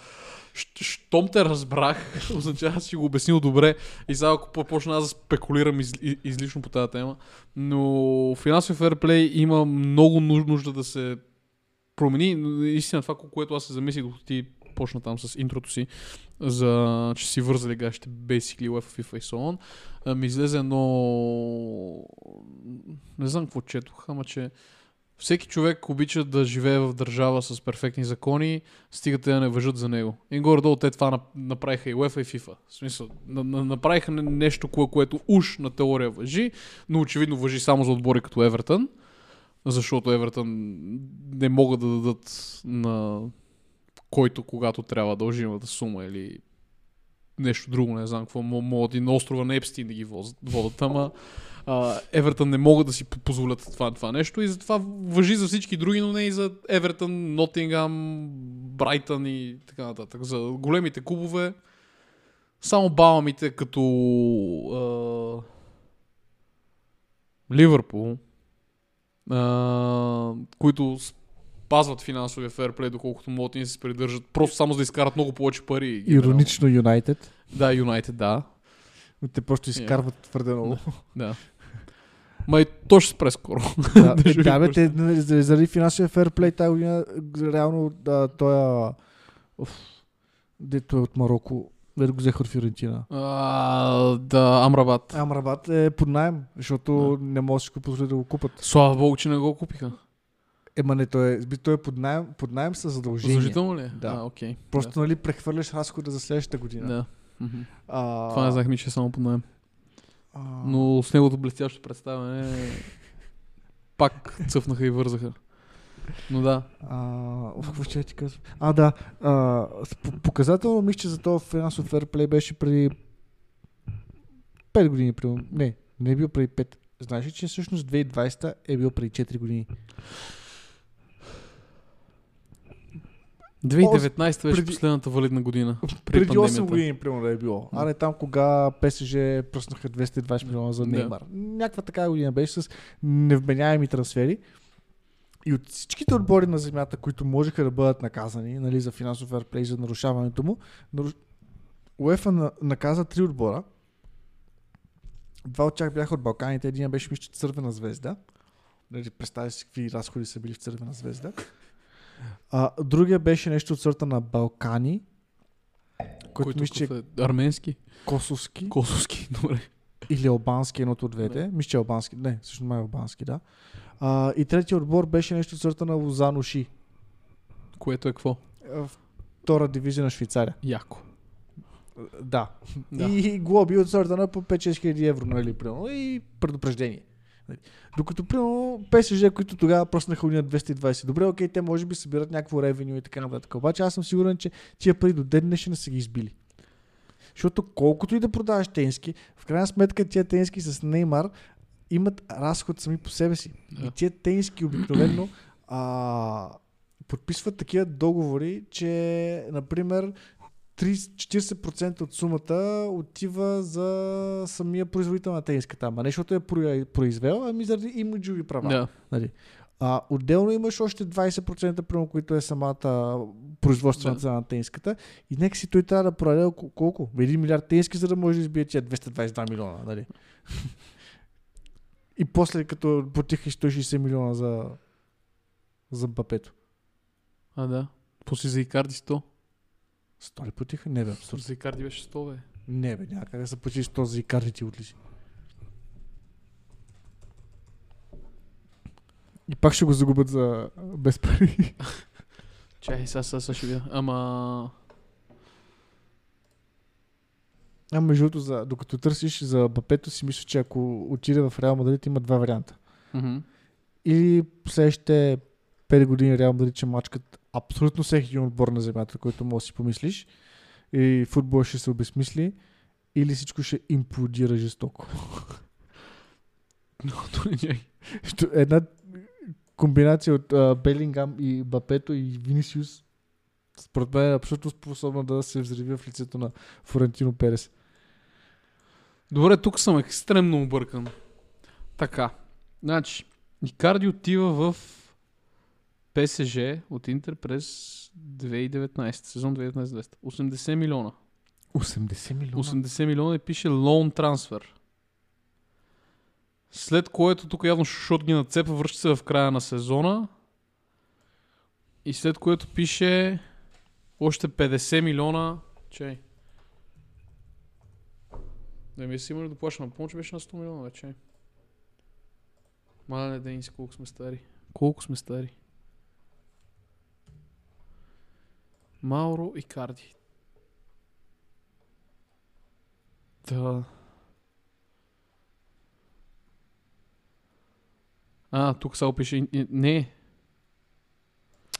Щ- Щом те разбрах, означава, че си го обяснил добре. И сега ако по- почна аз да спекулирам из, излишно по тази тема. Но финансов ферплей има много нуж- нужда да се промени. Истина това, което аз се замислих, ти почна там с интрото си, за че си вързали гащите basically UEFA, FIFA и so on, ми излезе едно... Не знам какво четох, ама че всеки човек обича да живее в държава с перфектни закони, стига те да не въжат за него. И горе-долу те това нап- направиха и UEFA и FIFA. В смисъл, на- на- направиха не- нещо, кое, което уж на теория въжи, но очевидно въжи само за отбори като Евертън, защото Евертън не могат да дадат на който когато трябва дължимата сума или нещо друго, не знам какво, мо- могат на острова на Епстин да ги водят, ама Евертън не могат да си по- позволят това, това нещо и затова въжи за всички други, но не и за Евертън, Нотингам, Брайтън и така нататък. За големите клубове само баламите като а, Ливърпул, които спазват финансовия ферплей, доколкото могат и се придържат, просто само за да изкарат много повече пари. Иронично Юнайтед. Да, Юнайтед, да. но Те просто изкарват твърде много. да. Ма и то ще спре скоро. Да, Да, е, да, бе, те, нали, заради финансовия ферплей тази година, реално да, той е, дето е от Марокко, дето го взеха от Фиорентина. А, да, Амрабат. Амрабат е под найем, защото не може да си го позволи да го купат. Слава богу, че не го купиха. Ема не, той е, той е под найем, под найем с задължение. Задължително ли? Да. А, окей. Просто нали, прехвърляш разхода за следващата Да. година. да. Мгм. А, Това не знаехме, че е само по найем. а, Но с неговото блестящо представяне пак цъфнаха и вързаха. Но да. А, какво ще ти казвам? А, да. А, показателно мисля, че за този финансов ферплей беше преди 5 години. Примерно. Не, не е бил преди 5. Знаеш ли, че всъщност 2020 е бил преди 4 години? 2019 беше преди- последната валидна година. Преди, 8 пандемията. години, примерно, да е било. А не там, кога ПСЖ пръснаха 220 милиона за. Неймар. Някаква такава година беше с невменяеми трансфери. И от всичките отбори на земята, които можеха да бъдат наказани нали, за финансов ферплей, за нарушаването му, наруш... УЕФА на... наказа три отбора. Два от тях бяха от Балканите, един беше мисля, Цървена звезда. Нали, представя си какви разходи са били в Цървена звезда. А, другия беше нещо от сорта на Балкани, който Който мисля, че е? Арменски? Косовски Косовски, добре. или албански, едното от двете. Мисля, че е албански. Не, всъщност май е албански, да. А, и третия отбор беше нещо от сорта на Лозано Ши. Което е какво? Втора дивизия на Швейцария. Яко. Да. Да. И глоби от сорта на по 5-6 хиляди евро, нали, примерно. И предупреждение. Нали. Докато, примерно, ПСЖ, които тогава пръснаха уния 220. Добре, окей, те може би събират някакво ревеню и така нататък. Обаче аз съм сигурен, че тия пари до ден днешен са ги избили. Защото колкото и да продаваш тенски, в крайна сметка тия тенски с Неймар имат разход сами по себе си. Да. И тия тенски обикновено а, подписват такива договори, че, например, 30-40% от сумата отива за самия производител на тениската. Ама не защото е про- произвел, ами заради имиджови права. Да. Нали. А, отделно имаш още 20%, примерно, които е самата производствена Да. цена на тениската. И нека си той трябва да продаде колко? 1 милиард тениски, за да може да избие тия 222 милиона. Нали? И после като потихаш 160 милиона за, за бапето. А, да. После за Икарди 100. Сто ли потиха? Не бе, абсурд. За Икарди беше 100, бе. Не бе, няма как да се почиш този и картите от си. И пак ще го загубят за без пари. Чай, сега, сега, сега ще видя. Ама... А между другото, за, докато търсиш за Бапето, си мисля, че ако отиде в Реал Мадрид, има два варианта. Мгм. Или следващите 5 години Реал Мадрид ще мачкат абсолютно всеки един отбор на земята, който може да си помислиш. И футбол ще се обезмисли. Или всичко ще имплодира жестоко. Многото? Що- Една комбинация от а, Белингам и Бапето и Винисиус според мен е абсолютно способна да се взриви в лицето на Флорентино Перес. Добре, тук съм екстремно объркан. Така. Значи, Икарди отива в ПСЖ от Интер през 2019, сезон 2019 80 милиона. 80 милиона. 80 милиона и пише лоун трансфер. След което тук явно шот ги нацепа, връща се в края на сезона. И след което пише още 50 милиона. Чай. Не ми си имали да плащам. Помня, че беше на 100 милиона вече. Мале, Денис, колко сме стари. Колко сме стари. Мауро и Карди. Да. А, тук само пише... и- и- Не,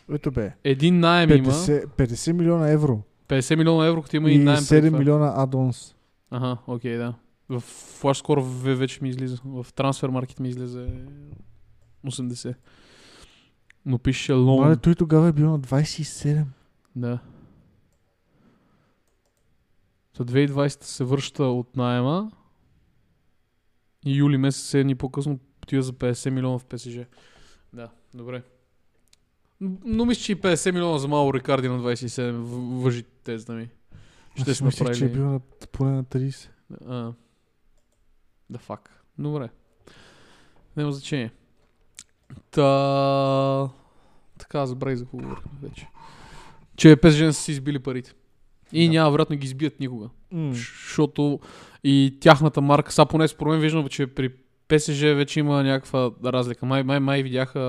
Ето бе. един найем има. 50, 50 милиона евро. 50 милиона евро, като има и, И найем. преди 7 това. милиона адонс. Ага, окей, да. В Флаш скоро ве- вече ми излиза. В трансфер маркет ми излезе 80. Но пише Мале, лоун. той тогава е бил на 27. Да. За 2020 се връща от найема. И юли месец, 7 дни по-късно, отива за 50 милиона в ПСЖ. Да, добре. Но мисля, че и 50 милиона за Мао Рикарди на 27 в- въжи тезда ми. Ще сме мислех, че е бил на, поне на 30. А, да фак. Добре. Няма значение. Та... Така, забравих за какво вече. Че ПСЖ не са си избили парите. И Да. няма вероятно ги избият никога. Защото и тяхната марка, са поне според мен виждам, че при ПСЖ вече има някаква разлика. Май, май, май видяха,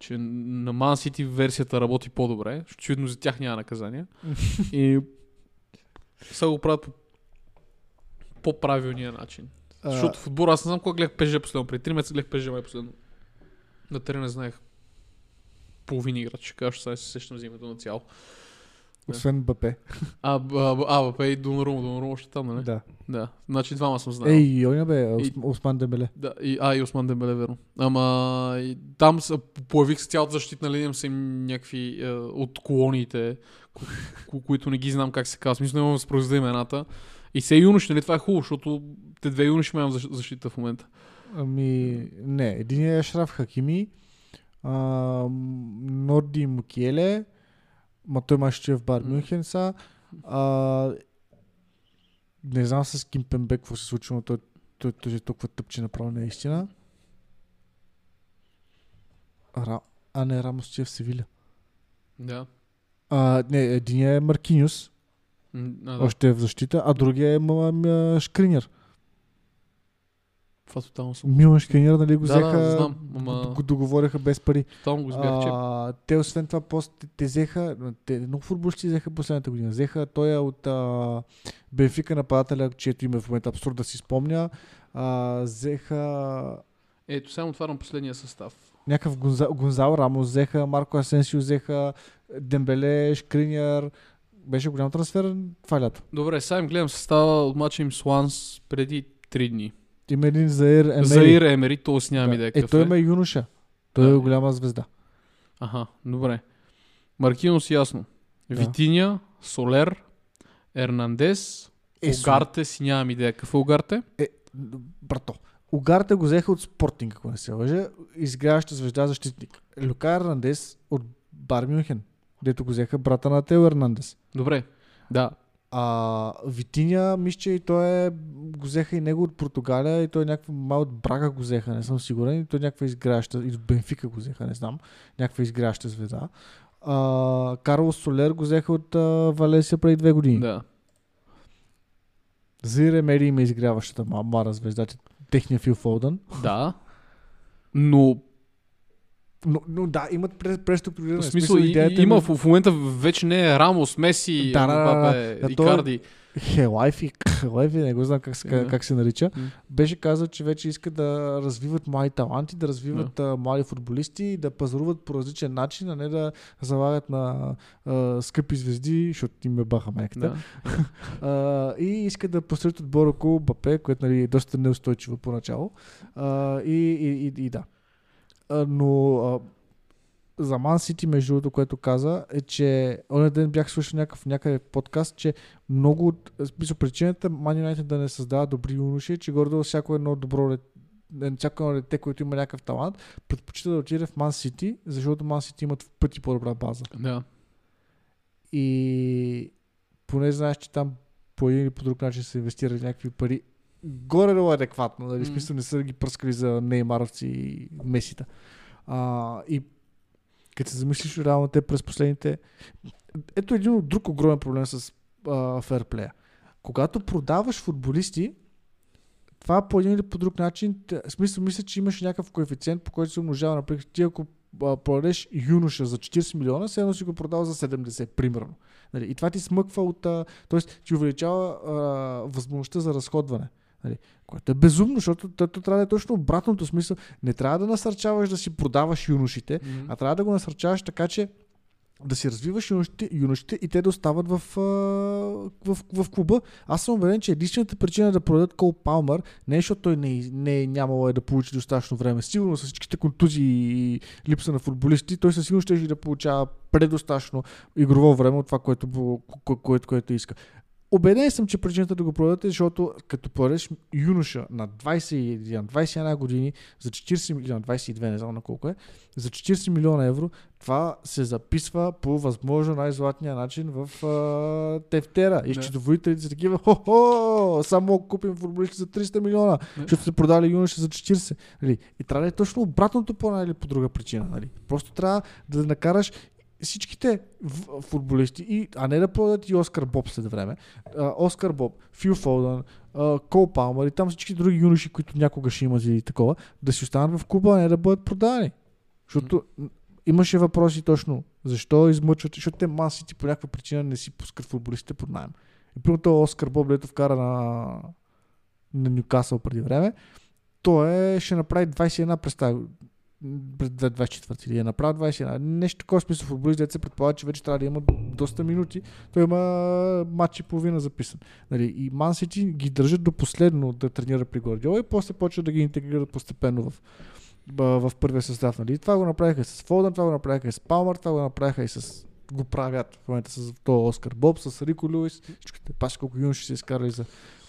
че на Man City версията работи по-добре. Очевидно за тях няма наказания. и сега го правят по по-правилния начин. А, Защото в отбора, аз не знам кога гледах ПСЖ последно. Преди 3 месеца гледах ПСЖ май последно. На терена знаех половин играч. Ще кажа, че сега се сещам за името на цяло. Освен Бапе. А, а, а, а, и Донарума, Донарума още там, нали? Да. Да. Значи двама съм знал. Ей, оня бе, И- Осман Демеле. Да, и, а, и Осман Дембеле, верно. Ама и там са, появих се цялата защитна линия, са им някакви е, от колониите, ко, ко, които не ги знам как се казва. Смисъл, мога да възпроизведа имената. И се юноши, нали? Това е хубаво, защото те две юноши имам защ- защита в момента. Ами, не, един е Шраф Хакими, Норди Мукиеле, ма той май ще е в Бар. Мюнхен са. А, не знам с Кимпенбек какво се случва, но той, той, той, е толкова тъпче направо наистина. Ра... А не, Рамос че е в Севиля. Да. А, не, един е Маркиньос, М, А, да. още е в защита, а другия е м- м- Шкринер. Това тотално съм. Милан Шкринер, нали го Да, да, взеха, знам, ама- го договориха без пари. Тотално го избях, че. А, те освен това, после те, те взеха, те, много футболисти взеха последната година. Взеха той е от а, Бенфика нападателя, чието име в момента абсурд да си спомня. А, взеха Ето, само отварям последния състав. някакъв Гонза, Гонзал Рамос, взеха Марко Асенсио, взеха Дембеле, Шкриняр. Беше голям трансфер това лято. Добре, сега им гледам състава от мача им с Ланс преди 3 дни. Има един Заир Емери. Заир Емери, т.е. нямам Да. идея Е, какъв той е. има юноша. Той е Да. голяма звезда. Аха, добре. Маркинос ясно. Да. Витиня, Солер, Ернандес, Е, Огарте си нямам идея какъв е Огарте. Брато. Угарте го взеха от Спортинг, ако не се лъжа. Изгряваща звезда защитник. Люка Ернандес от Бар Мюнхен, дето го взеха брата на Тео Ернандес. Добре, да. А Витиня, мисля, че и той е, го взеха и него от Португалия и той е някаква мал от Брага го взеха, не съм сигурен. И той е някаква изгряваща, и от Бенфика го взеха, не знам. Някаква изгряваща звезда. А, Карлос Солер го взеха от а, Валесия преди две години. да. Зире Мери има изгряващата ма- мара звезда, техния Фил Фолдън. Да. Но Но, но да, имат пре- преструктуриране. В смисъл, и, идеята има е- в, в момента вече не е Рамос, Меси, Да, Мбапе, да, е- Икарди. Хелайфи, Хелайфи, не го знам как се, Да. как се нарича, М. беше казал, че вече иска да развиват млади таланти, да развиват а, млади футболисти, да пазаруват по различен начин, а не да залагат на а, скъпи звезди, защото им ме баха майката. А, и иска да построят отбор около Бапе, което нали, е доста неустойчиво поначало. А, и, и, и, и да. А, но а, за Ман Сити, между другото, което каза, е, че онен ден бях слушал някакъв някъде подкаст, че много от смисъл, причината Ман Юнайтед да не създава добри юноши, е, че горе всяко едно добро е, всяко едно дете, което има някакъв талант, предпочита да отиде в Ман Сити, защото Ман Сити имат в пъти по-добра база. да. И поне знаеш, че там по един или по друг начин са инвестирали някакви пари. Горе-долу адекватно, нали? М. смисъл не са ги пръскали за неймаровци и месита. А, и като се замислиш реално те през последните... Ето един от друг огромен проблем с а, ферплея. Когато продаваш футболисти, това по един или по друг начин, в смисъл мисля, че имаш някакъв коефициент, по който се умножава. Например, ти ако продадеш юноша за 40 милиона, все едно си го продал за 70, примерно. Нали? И това ти смъква от... Тоест, ти увеличава а, възможността за разходване. Нали? Което е безумно, защото то, трябва да е точно обратното смисъл. Не трябва да насърчаваш да си продаваш юношите, М. а трябва да го насърчаваш така, че да си развиваш юношите, юношите и те да остават в, в, в, клуба. Аз съм уверен, че единствената причина да продадат Кол Палмър не е, защото той не, не е нямало е да получи достатъчно време. Сигурно с всичките контузии и липса на футболисти, той със сигурност ще да получава предостатъчно игрово време от това, което, бу- ко- което, което иска. Обеден съм, че причината да го продадете, защото като продадеш юноша на 20 или на 21 години за 40 милиона, 22, не знам на колко е, за 40 милиона евро, това се записва по възможно най-златния начин в а, тефтера. И счетоводителите са такива, хо-хо, само купим футболисти за 300 милиона, защото са продали юноша за 40. Нали? И трябва да е точно обратното по една или по друга причина. Нали? Просто трябва да накараш всичките футболисти, и, а не да продадат и Оскар Боб след време. А, Оскар Боб, Фил Фолдън, Кол Палмър и там всички други юноши, които някога ще имат и такова, да си останат в клуба, а не да бъдат продадени. Защото м, имаше въпроси точно защо измъчват, защото те Ман Сити по някаква причина не си пускат футболистите под найем. И примерно Оскар Боб, дето вкара на, на Нюкасъл преди време, той е, ще направи 21 представи през 24 или е направил 21. Нещо такова смисъл футболист, дете се предполага, че вече трябва да има доста минути. Той има матч и половина записан. Нали, и Ман Сити ги държат до последно да тренира при Гвардиола и после почват да ги интегрират постепенно в, в, първия състав. Нали. Това го направиха с Фолдън, това го направиха и с Палмър, това го направиха и с го правят в момента с този Оскар Боб, с Рико Луис. Всичките паш колко юноши се изкарали за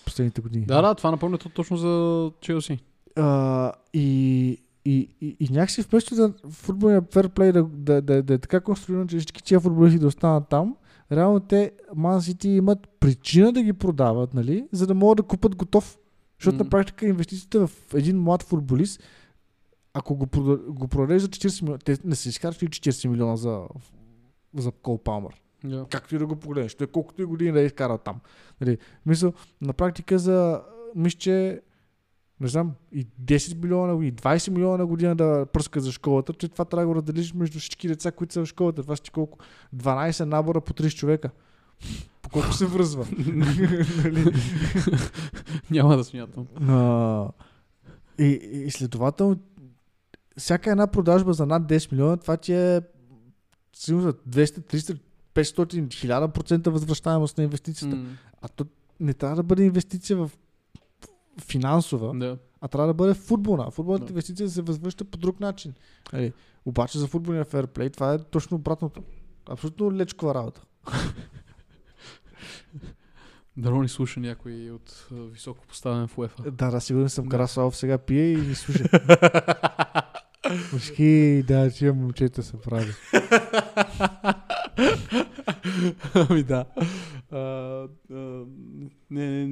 последните години. Да, да, това напомня то- точно за Челси. А, и, и, и, и някакси вместо да футболния ферплей да, да, да, да, е така конструиран, че всички тия футболисти да останат там, реално те, Ман Сити имат причина да ги продават, нали, за да могат да купат готов. Защото М. на практика инвестицията в един млад футболист, ако го, прода- го продадеш за 40 милиона, те не са изкарали 40 милиона за, за Кол Палмър. Да. Както и да го погледнеш. Той колкото и години да е изкарал там. Нали, мисъл, на практика за, мисля, че не знам, и 10 милиона, и 20 милиона на година да пръска за школата, че това трябва да го разделиш между всички деца, които са в школата. Това ще колко? 12 набора по 30 човека. По колко се връзва. нали? Няма да смятам. А, и, и следователно, всяка една продажба за над 10 милиона, това ти е сигурно за 200, 300, 500, 1000% възвръщаемост на инвестицията. М, А то не трябва да бъде инвестиция в финансова, Да. а трябва да бъде футболна. Футболната Да. инвестиция се възвръща по друг начин. Нали? Обаче за футболния ферплей това е точно обратното. Абсолютно лечкова работа. Дано ни слуша някой от високо поставен в УЕФА. Да, да, сигурен съм. Да. Карасалов сега пие и ни слуша. Мъжки, да, тия момчета са прави. ами да. Не, не,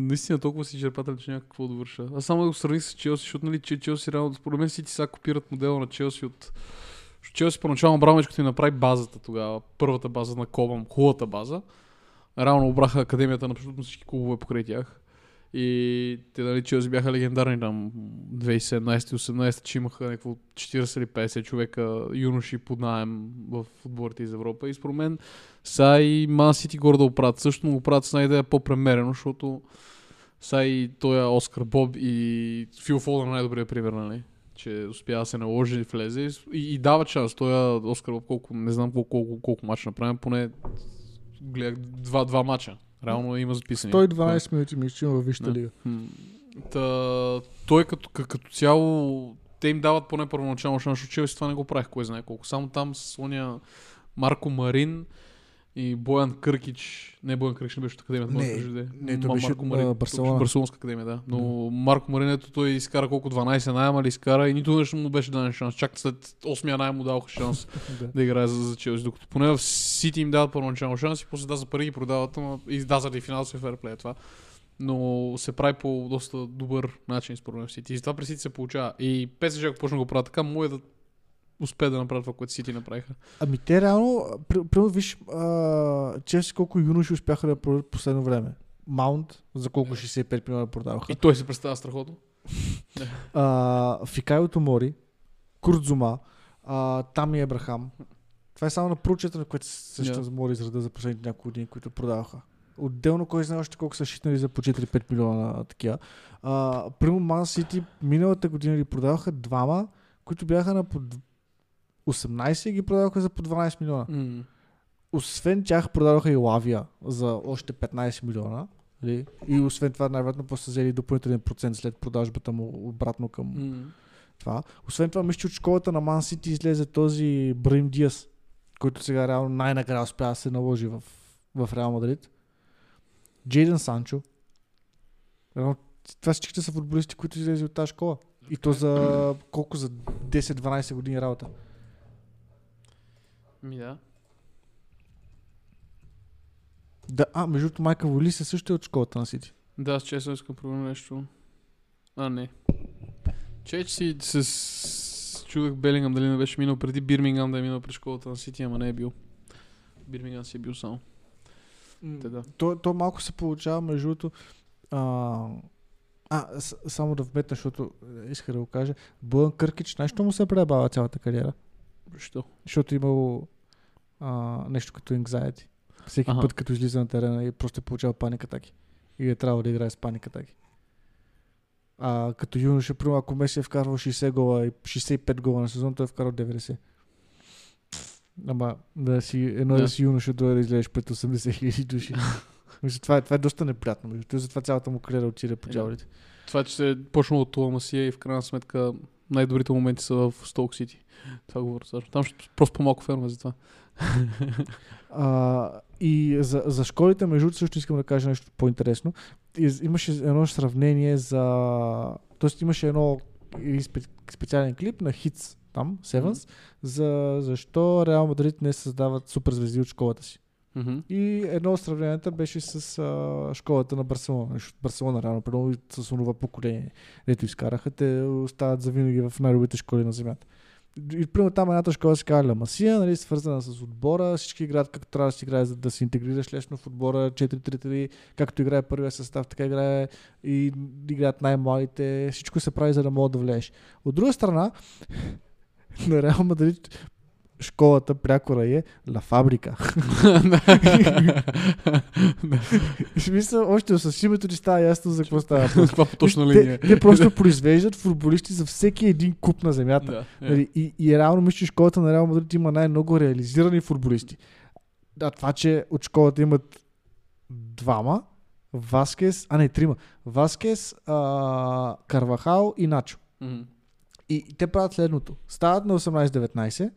наистина толкова си черпателен, че няма какво да върша. Аз само да го сравних с Челси, защото нали, че Челси реално, според мен Сити сега копират модела на Челси от... Челси поначално Брамович, като им направи базата тогава, първата база на Кобам, хубавата база, реално обраха академията на абсолютно всички клубове покрай тях. И те, нали, Челси бяха легендарни там 2017-18, че имаха някакво 40 или 50 човека юноши под найем в отборите из Европа. И според мен са и Ман Сити горе да оправят. Също му оправят с най-идея по-премерено, защото са и той е Оскар Боб и Фил Фолдър най-добрият пример, нали? че успя да се наложи и влезе и, и дава шанс. Той е Оскар Боб колко, не знам колко, колко, колко мача направим, поне гледах два, два мача. Реално има записани. 112 минути ми изчина във Висшата Да. лига. Та, той като, като, като цяло, те им дават поне първоначално шанс, защото Челси това не го правих, кой знае колко. Само там с ония Марко Марин и Боян Къркич. Не, Боян Къркич не беше от академията. Не, може да е. не, Ма- беше Марко Марин, Барселона. Барселонска академия, да. Но Марко Марин, ето той изкара колко 12 найема ли изкара и нито нещо му беше даден шанс. Чак след 8-я найем му даваха шанс Да. да играе за, за Челси. Докато поне в Сити им дават първоначално шанс и после да за пари ги продават, ама и да заради финансови ферплей е това. Но се прави по доста добър начин според мен в Сити. И затова при Сити се получава. И ПСЖ, ако почне да го правят така, може да успеят да направят това, което Сити направиха. Ами те реално, при- примерно виж, Челси колко юноши успяха да продадат последно време. Маунт, за колко 65 милиона продаваха. И той се представя страхотно. А, Фикайо Томори, Курдзума, а, Тами Ебрахам. Това е само на прочетане, което се за моя израда за последните няколко години, които продаваха. Отделно кой знае още колко са шитнали за по 4-5 милиона такива. А, Примо Ман Сити миналата година ли продаваха двама, които бяха на по 18 и ги продаваха за по 12 милиона. М. Освен тях продадоха и Лавия за още 15 милиона. нали? И освен това, най-вероятно после взели допълнителен процент след продажбата му обратно към М. това. Освен това, мисля, че от школата на Ман Сити излезе този Брим Диас, който сега реално най-накрая успя да се наложи в, в Реал Мадрид. Джейден Санчо. Реално, това всичките са футболисти, които излезе от тази школа. И то за колко? За 10-12 години работа. Ми да. Да, а, между другото, Майка Волис е също от школата на Сити. Да, аз честно искам проверя нещо. А, не. Че, че си с... с- чудах Белингам дали не беше минал преди Бирмингам да е минал през школата на Сити, ама не е бил. Бирмингам си е бил само. Те да. То, то малко се получава, между другото. А, а, с- само да вметна, защото е, иска да го кажа. Бълън Къркич, нещо му се пребава цялата кариера. Защо? Защото е имало а, нещо като anxiety. Всеки Аха. път, като излиза на терена и просто е получава паник атаки. И е трябвало да играе с паник атаки. А, като юноша, примерно, ако Меси е вкарвал 60 гола и 65 гола на сезон, той е вкарал 90. Ама да си, едно е Да. да си юноша, друго е да излезеш пред 80 хиляди души. Мисля, това, е, това е доста неприятно. Между затова цялата му кариера отиде по Е, дяволите. Това, че се е почнал от това Масия и в крайна сметка най-добрите моменти са в Столк Сити. Това говоря също. Там ще просто по-малко фенове за това. А, и за, за школите, между другото, също искам да кажа нещо по-интересно. Из, имаше едно сравнение за... Тоест имаше едно специален клип на Hits там, Sevens, за защо Реал Мадрид не създават суперзвезди от школата си. Мгм. И едно от сравненията беше с а, школата на Барселона. Барселона реално, примерно с онова поколение, дето изкараха, те остават завинаги в най-добрите школи на земята. И примерно там едната школа се казва Масия, нали, свързана с отбора, всички играят както трябва да си играе, за да се интегрираш лесно в отбора, 4-3-3, както играе първия състав, така играе и играят най-малите, всичко се прави, за да могат да влезеш. От друга страна, на Реал Мадрид школата прякора е Ла Фабрика. Смисъл, още с името ти става ясно за какво става. по точна те, линия. те просто произвеждат футболисти за всеки един куп на земята. Да. Нали, и, и реално мисля, че школата на Реал Мадрид има най-много реализирани футболисти. Да, това, че от школата имат двама, Васкес, а не, трима. Васкес, а, Карвахал и Начо. Мгм. И те правят следното. Стават на 18-19,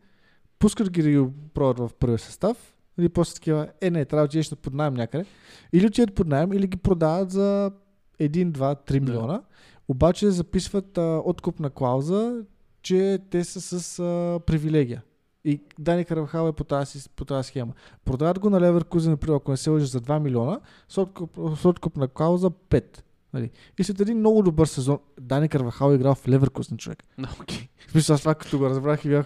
пускат ги да ги пробват в първия състав, или после такива, е не, трябва да отидеш под найем някъде. Или отидат под найем, или ги продават за 1, 2, 3 Да. милиона. Обаче записват а, откупна клауза, че те са с а, привилегия. И Дани Каравахал е по тази, по тази схема. Продават го на Леверкузен, например, ако не се лъжа, за 2 милиона, с, откуп, с откупна клауза 5. Нали. И след един много добър сезон, Дани Карвахал е играл в Леверкузен човек. Да, окей. В смисъл, аз това като го разбрах и бях...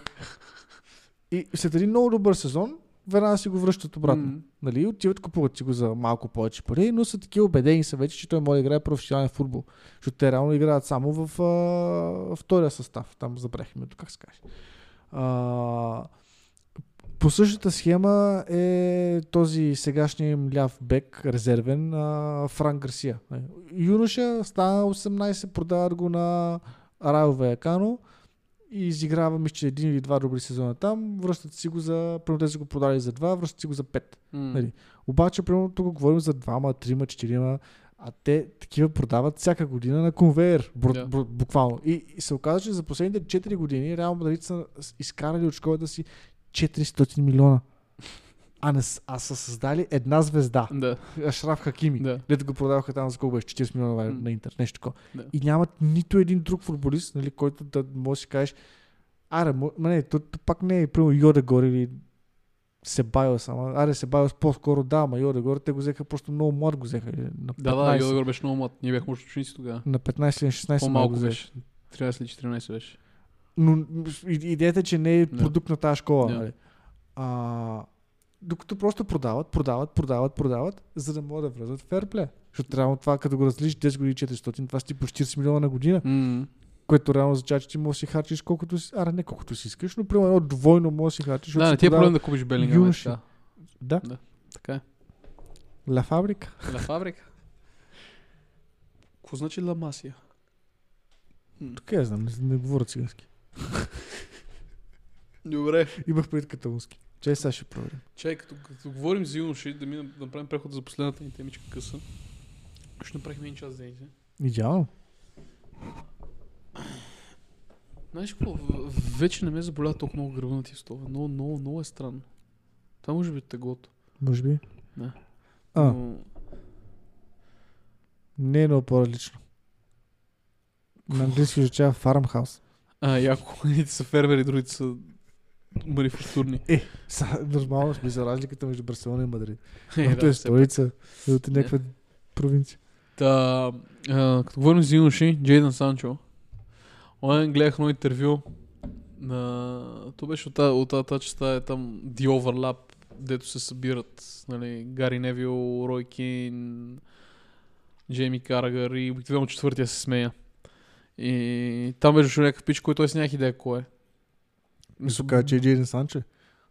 И след един много добър сезон, веднага си го връщат обратно. М. Нали, отиват, купуват си го за малко повече пари, но са такива убедени са вече, че той може да играе професионален футбол. Защото те реално играят само в а, втория състав. Там забрах името, как се каже. А, по същата схема е този сегашния им ляв бек, резервен, а, Франк Гарсия. Е, Юноша стана 18, продават го на Райо Ваякано и изиграва, мисля, че един или два добри сезона там, връщат си го за, примерно те са го продали за два, връщат си го за пет. М. Нали. Обаче, примерно, тук говорим за двама, трима, четирима, а те такива продават всяка година на конвейер, бру, Да. бру, буквално. И, и се оказа, че за последните 4 години Реал Мадрид са изкарали от школата си 400 милиона. А, не, а са създали една звезда. Да, Ашраф Хакими. да. Дето го продаваха там за колко беше 40 милиона М. на интер, нещо такова. Да. И нямат нито един друг футболист, нали, който да може да си кажеш, аре, ма не, то, то пак не е, примерно Йодегор или Себайос, ама, аре, Себайос по-скоро да, ама Йодегор, те го взеха просто много млад го взеха. На 15, Да, да, Йодегор беше много млад. Ние бяхме ученици тогава. на 15 или на 16 По-малко го беше. 13 или 14 беше. Но идеята е, че не е продукт на тази школа. Да. Нали? А, докато просто продават, продават, продават, продават, за да могат да влезат в ферпле. Защото трябва това, като го разлиш 10 години 400, това си по 40 милиона на година, М. което реално означава, че ти можеш да си харчиш колкото си, аре не колкото си искаш, но примерно едно двойно можеш да си харчиш. Да, не ти е проблем да купиш Белингам. е юноши. така. Да, Така е. Ла фабрика. Ла фабрика. Какво значи Ла Масия? Тук я знам, не, не говоря цигански. Добре. Имах пред каталунски. Чай сега ще проверим. Чай, като, като говорим за юноши, да, минем, да направим преход за последната ни темичка къса. Ще направим един час за едите. Идеално. Знаеш какво? Вече не ме заболява толкова много гръбна ти стова. Много, много, много е странно. Това може би е теглото. Може би. Да. А, Но... не е много по-различно. На английски означава farmhouse. А, яко. Едните са фермери, другите са манифактурни. Е, са, нормално смисъл разликата между Барселона и Мадрид. Е, да, е столица, другото е някаква провинция. Та, а, като говорим за юноши, Джейдън Санчо. Онен гледах едно интервю на... То беше от тази, от частта е там The Overlap, дето се събират нали, Гари Невил, Рой Кейн, Джейми Карагър и обикновено четвъртия се смея. И там беше някакъв пич, който той си нямах идея кой е. Мисля, каза, че е Джейден Санчо.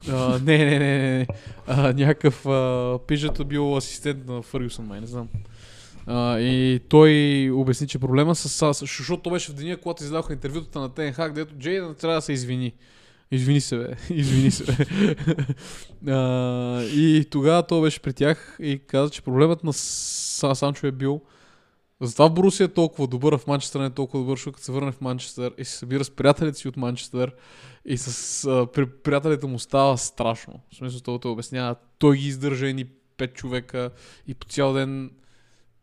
А, не, не, не, не. А, някакъв а, пижата бил асистент на Фъргюсън, май, не знам. А, и той обясни, че проблема с САС, защото то беше в деня, когато издаваха интервютата на Тенхак, дето Джейдън трябва да се извини. Извини се, бе. Извини се, бе. а, и тогава той беше при тях и каза, че проблемът на Са- Санчо е бил затова Борусия е толкова добър, в Манчестър не е толкова добър, защото се върне в Манчестър и се събира с приятелите си от Манчестър и с а, при, приятелите му става страшно. В смисъл, той те обяснява, той ги издържа едни пет човека и по цял ден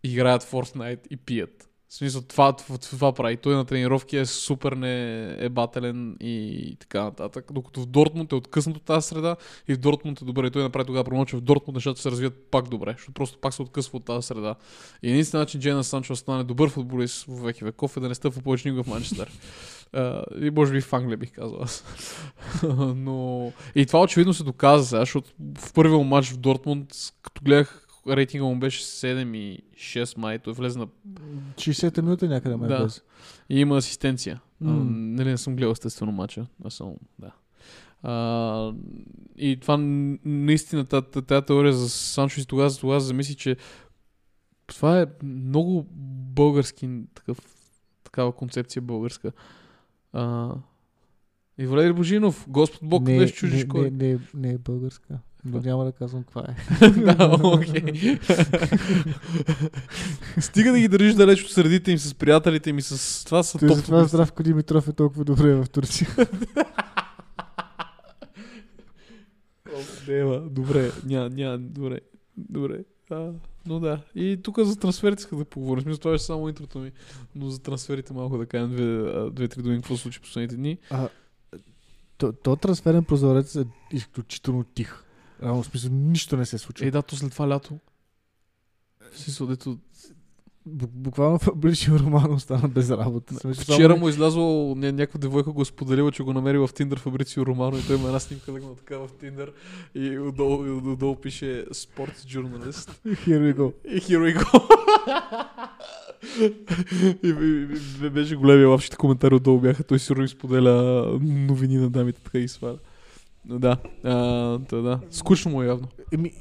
играят Fortnite и пият. В смисъл, това, това, това прави. Той на тренировки е супер неебателен и така нататък. Докато в Дортмунд е откъснат от тази среда и в Дортмунд е добре. И той направи тогава промоция, че в Дортмунд нещата се развият пак добре, защото просто пак се откъсва от тази среда. И единственият начин Джейна Санчо стане добър футболист в веки веков е да не стъпва повече никога в Манчестър. Uh, и може би в Англия бих казал аз. Но... И това очевидно се доказа сега, защото в първия матч в Дортмунд, като гледах рейтинга му беше 7 и 6 май, той влезе на... 60-та минута някъде ме Да. влезе. И има асистенция. Mm. М. нали не съм гледал естествено матча, аз съм... Да. А, и това наистина, тази теория за Санчо и тогава, тогава замисли, че това е много български такъв, такава концепция българска. А, и Валери Божинов, Господ Бог, не, ще чужиш не, кой? не, не, не е българска. Но няма да казвам каква е. да, окей. Стига да ги държиш далеч от средите им с приятелите им и с това са Той топ затова Здравко Димитров е толкова добре в Турция. Дева, добре, ня, ня, добре, добре. А, но да. И тук за трансферите исках да поговорим. Смисъл, това беше само интрото ми. Но за трансферите малко да кажем две, две-три думи, какво случи последните дни. А, то, то трансферен прозорец е изключително тих. Реално в смисъл нищо не се случва. Е, да, то след това лято. Смисъл, дето... Бу- Буквално Фабричио Романо остана без работа. В смисъл, само- Вчера му излязло, ня- някаква девойка го е споделила, че го намери в Тиндър Фабрицио Романо и той има една снимка легна така в Тиндър и отдолу, и отдолу пише спортс журналист. Here we go. И here we go. и, и, и, беше големия лапшите коментари отдолу бяха. Той сигурно изподеля новини на дамите, така и сваля. Да, а, да, да. Скучно му е явно. Еми,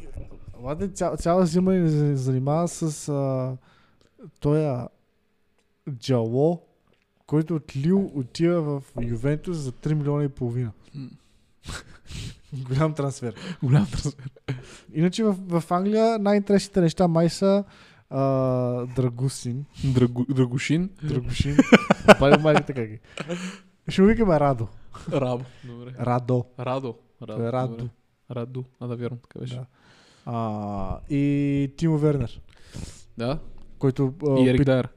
Ладе, ця, цяла зима ни занимава с а, тоя Джало, който от Лил отива в Ювентус за 3 милиона и половина. Голям трансфер. Голям трансфер. Иначе в, в Англия най-интересните неща май са а, Драгусин. Драгу, Драгушин. Драгушин. Пали майката как е. Ще му викаме Радо. Рабо. Добре. Радо. Радо. Радо. Радо. добре. Раду. А да, вярно, така беше. Да. А, и Тимо Вернер, Да. който... а, И Ерик опит- Дайер.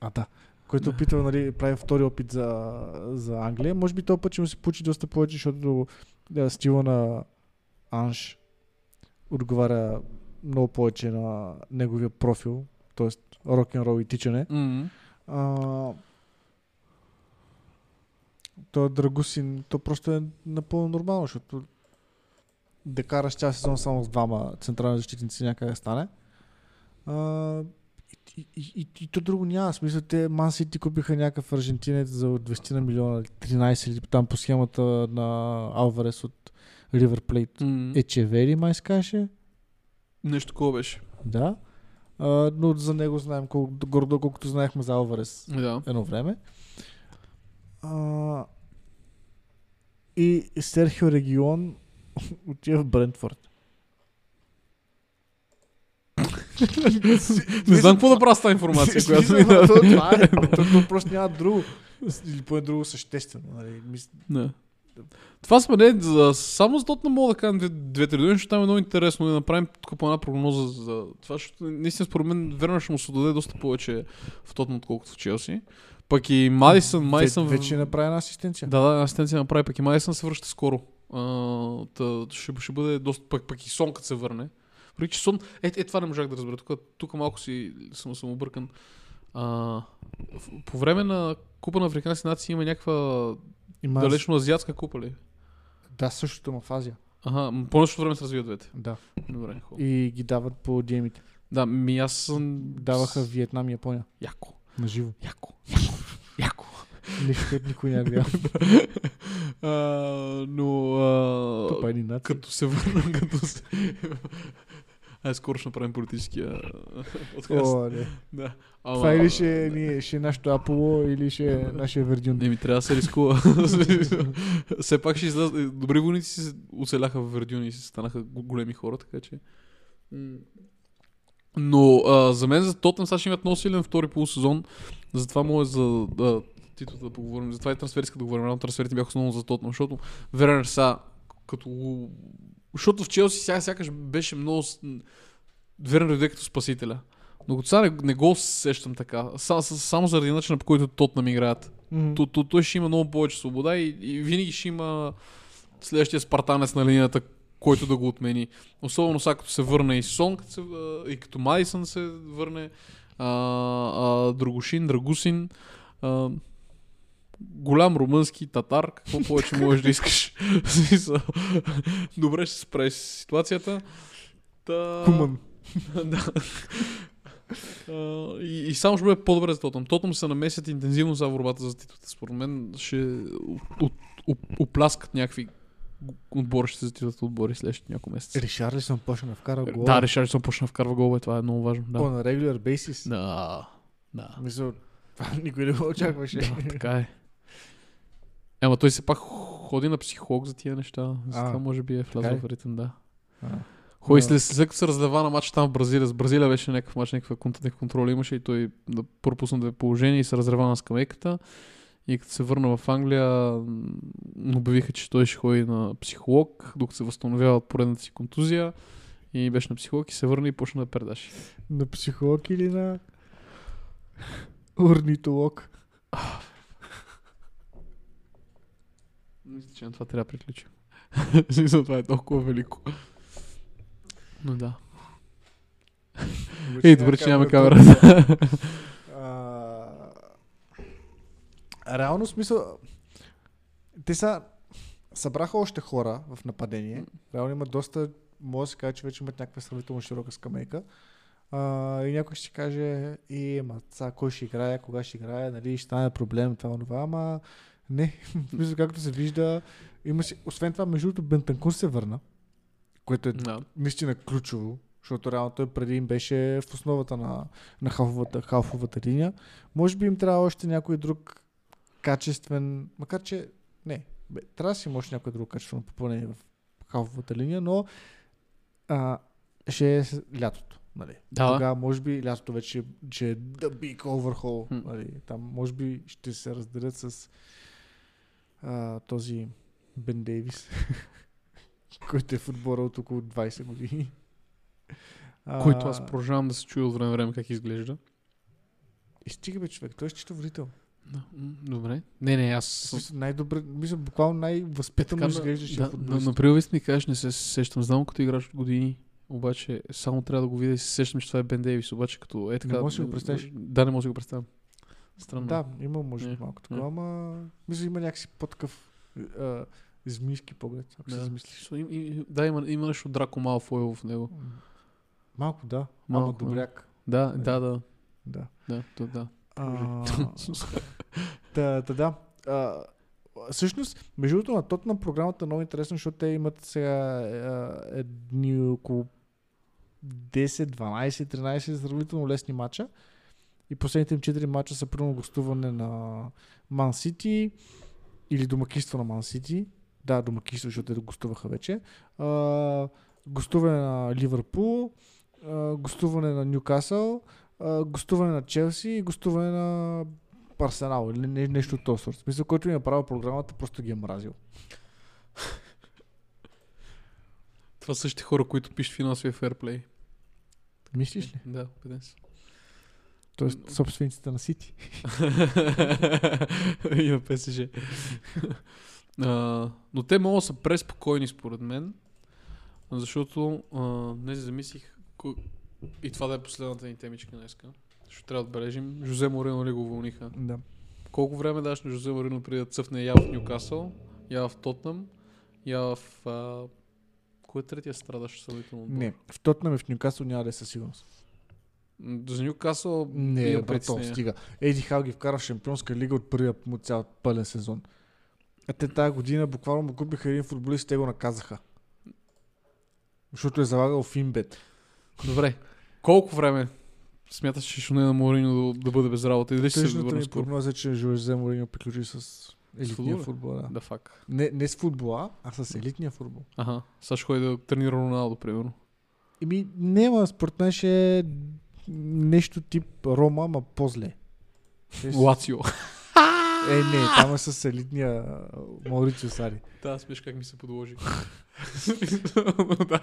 А, да. Който опитва, нали, прави втори опит за, за Англия. Може би този път ще му се получи доста повече, защото да, стила на Анш отговаря много повече на неговия профил, т.е. рок-н-рол и тичане. М. А, той Драгусин, то просто е напълно нормално, защото да караш цял сезон само с двама централни защитници някъде стане. А, и, и, и, и, то друго няма. Смисъл, те Ман Сити купиха някакъв аржентинец за 20 на милиона, или 13 или там по схемата на Алварес от Ривер Плейт. М. Ечевери май се каже. Нещо такова беше. Да. А, но за него знаем колко, гордо колкото знаехме за Алварес Да. едно време. А, и Серхио Регион отива в Брентфорд. Не знам какво да правя с тази информация, която ми даде. това е. То, то просто няма друго. Или поне друго съществено. Нали? Това сме не, за, само за Тотнам мога да две- две-три думи, защото там е много интересно да направим тук по една прогноза за това, защото наистина според мен Вернер ще му се даде доста повече в Тотнам, отколкото в Челси. Пък и Мадисън, Мадисън... в- Вече направи една асистенция. Да, да, асистенция направи, пък и Мадисън се връща скоро. А, та, ще, ще бъде доста, пък, пък и Сон като се върне. Въпреки, че Сон, е, е, това не можах да разбера. Тук, тук малко си съм, съм объркан. А, по време на Купа на Африкански нации има някаква Има... далечно азиатска купа ли? Да, същото има в Азия. Ага, по време се развиват двете. Да. Добре, хубаво. И ги дават по диемите. Да, ми аз съм... Даваха Виетнам и Япония. Яко. На живо. Яко. Яко. Яко. Което никой не гледа. а, но... А, Тупа нации. като се върна, като се... Ай, скоро ще направим политическия подкаст. О, не. Да. Ама, Това или ще, е ние, ще е нашето Аполо, или ще е нашия Вердюн. Не ми трябва да се рискува. Все пак ще излязат. Добри войници се оцеляха в Вердюн и се станаха го- големи хора, така че. Но а, за мен за Тотнем сега ще имат много силен втори полусезон. Затова му е за да, Тито да поговорим. Затова и трансфер иска да говорим. Рано трансферите бяха основно за Тотнем, защото Вернер са като... Защото в Челси сега сякаш беше много... Вернер дойде като спасителя. Но като сега не, не го усещам така. Са, са, само заради начина по който Тотнем играят. То, то, той ще има много повече свобода и, и винаги ще има следващия спартанец на линията, който да го отмени. Особено сега като се върне и Сон, като се, и като Майсън се върне, а, а, Драгушин, Драгусин, а, голям румънски татар, какво повече можеш да искаш. Добре ще се справи с ситуацията. Та... Хуман. да. И, и само ще бъде по-добре за Тотъм. Тотъм се намесят интензивно за борбата за титлата. Според мен ще от- от- оп- опляскат някакви отбори, ще се за титлата отбори следващите няколко месеца. Ришарлисон почна да вкара гол. Да, Ришардсон почна да вкарва голове, това е много важно. О, Да. на регуляр бейсис. Да. Да. Мисля, това никой не го очакваше. да, така е. Ама той все пак ходи на психолог за тия неща. За това може би е влязъл ли? в ритъм, да. А. Ходи след, след като се разлева на матч там в Бразилия. С Бразилия беше някакъв матч, някаква контакт контрол имаше и той да пропусна две положения и се разрева на скамейката. И като се върна в Англия, обявиха, че той ще ходи на психолог, докато се възстановява от поредната си контузия. И беше на психолог и се върна и почна да пердаши. На психолог или на орнитолог. Мисля, че на това трябва да приключим. Смисъл, това е толкова велико. Но да. Ей, добре, че нямаме камера. Реално смисъл, те са, събраха още хора в нападение. Реално има доста, може да се каже, че вече имат някаква сравнително широка скамейка. А, и някой ще си каже, и, ма, сега, кой ще играе, кога ще играе, нали, ще стане проблем, това, това, ама не, мисля, както се вижда, има си, освен това, между другото, Бентанкур се върна, което е Да. наистина ключово, защото реално той преди им беше в основата на, на халфовата, халфовата линия. Може би им трябва още някой друг качествен, макар че не, бе, трябва да си още някой друг качествено попълнение в халфовата линия, но а, ще е лятото. Нали. Да. Тогава може би лятото вече че е the big overhaul. Хм. Нали. Там може би ще се разделят с а, този Бен Дейвис, който е в отбора от около 20 години. Който аз продължавам да се чуя от време време как изглежда. И стига бе човек, той е счетоводител. Да, Добре. Не, не, аз... Най-добре, мисля, буквално най-възпитано Така, изглеждаше да, футболист. на приловист ми кажеш, не се сещам. Знам като играш от години. Обаче само трябва да го видя и се сещам, че това е Бен Дейвис. Обаче като е така... можеш да го представиш? Да, не може да го представя. Странно. Да, има може Не, малко не. такова, ама мисля, има някакси по-такъв а, змийски поглед, ако се Да. замислиш. So, и, и, да, има, има нещо Драко Малфой в него. Малко да, Малко, ама добряк. Да, да, да. Да. Да, то, да. А, Та, да. А, всъщност, между другото, на тот на програмата е много интересно, защото те имат сега а, едни около 10, 12, 13 сравнително лесни мача. И последните им 4 мача са примерно гостуване на Ман Сити или домакинство на Ман Сити. Да, домакинство, защото те гостуваха вече. А, гостуване на Ливърпул, гостуване на Ньюкасъл, а, гостуване на Челси и гостуване на Арсенал или не, нещо от този сорт. В Смисъл, който ми е направил програмата, просто ги е мразил. Това са същите хора, които пишат финансовия ферплей. Мислиш ли? Да, убеден съм. Тоест, собствениците на Сити. и на ПСЖ. а, но те могат да са преспокойни според мен, защото а, днес замислих и това да е последната ни темичка днеска. Защото трябва да отбележим. Жозе Морино ли го уволниха? Да. Колко време даш на Жозе Морино преди да цъфне я в Ньюкасъл, я в Тотнам, я в... А... Кой е третия страдащ съмнително? отбор? Не, в Тотнам и в Ньюкасъл няма да е със сигурност. За Ньюкасъл Не, имам брато, притеснения. стига. Еди Хал ги вкара в Шампионска лига от първия му цял пълен сезон. А те тази година буквално му купиха един футболист и те го наказаха. Защото е залагал в Инбет. Добре. Колко време смяташ, че ще на Морино да, да бъде без работа? И дали ще се върне ми скоро? прогноза е, че Жозе Мориньо приключи с елитния футбола? футбол. Да. Да, фак. Не, не с футбола, а с елитния футбол. Аха. Сега ще ходи да тренира Роналдо, примерно. Еми, няма, според мен ще е нещо тип Рома, ма по-зле. С- Лацио. Е, не, там е с елитния Мауричо Сари. Да, смеш как ми се подложи. да.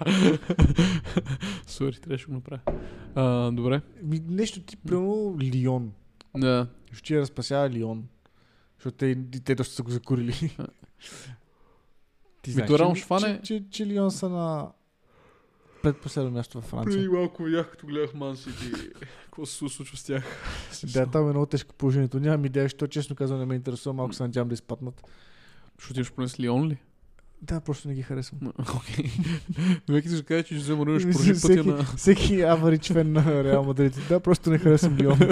Сори, трябваше да го направя. А, добре. Ми, нещо тип, примерно, Лион. Да. Ще я разпасява Лион. Защото те, те доста са го закурили. Ти реално че, че, че, че Лион са на предпоследно място във Франция. малко видях, като гледах Ман Сити. Какво се случва с тях? Да, там е много тежко положението. Нямам идея, защото честно казвам не ме интересува. Малко се надявам да изпаднат. Ще отидеш поне с Лион ли? Да, просто не ги харесвам. Окей. Ти ще кажа, че Жозе Морино ще продължи Всеки- пътя на... Всеки аварич фен на Реал Мадрид. Да, просто не харесвам Лион.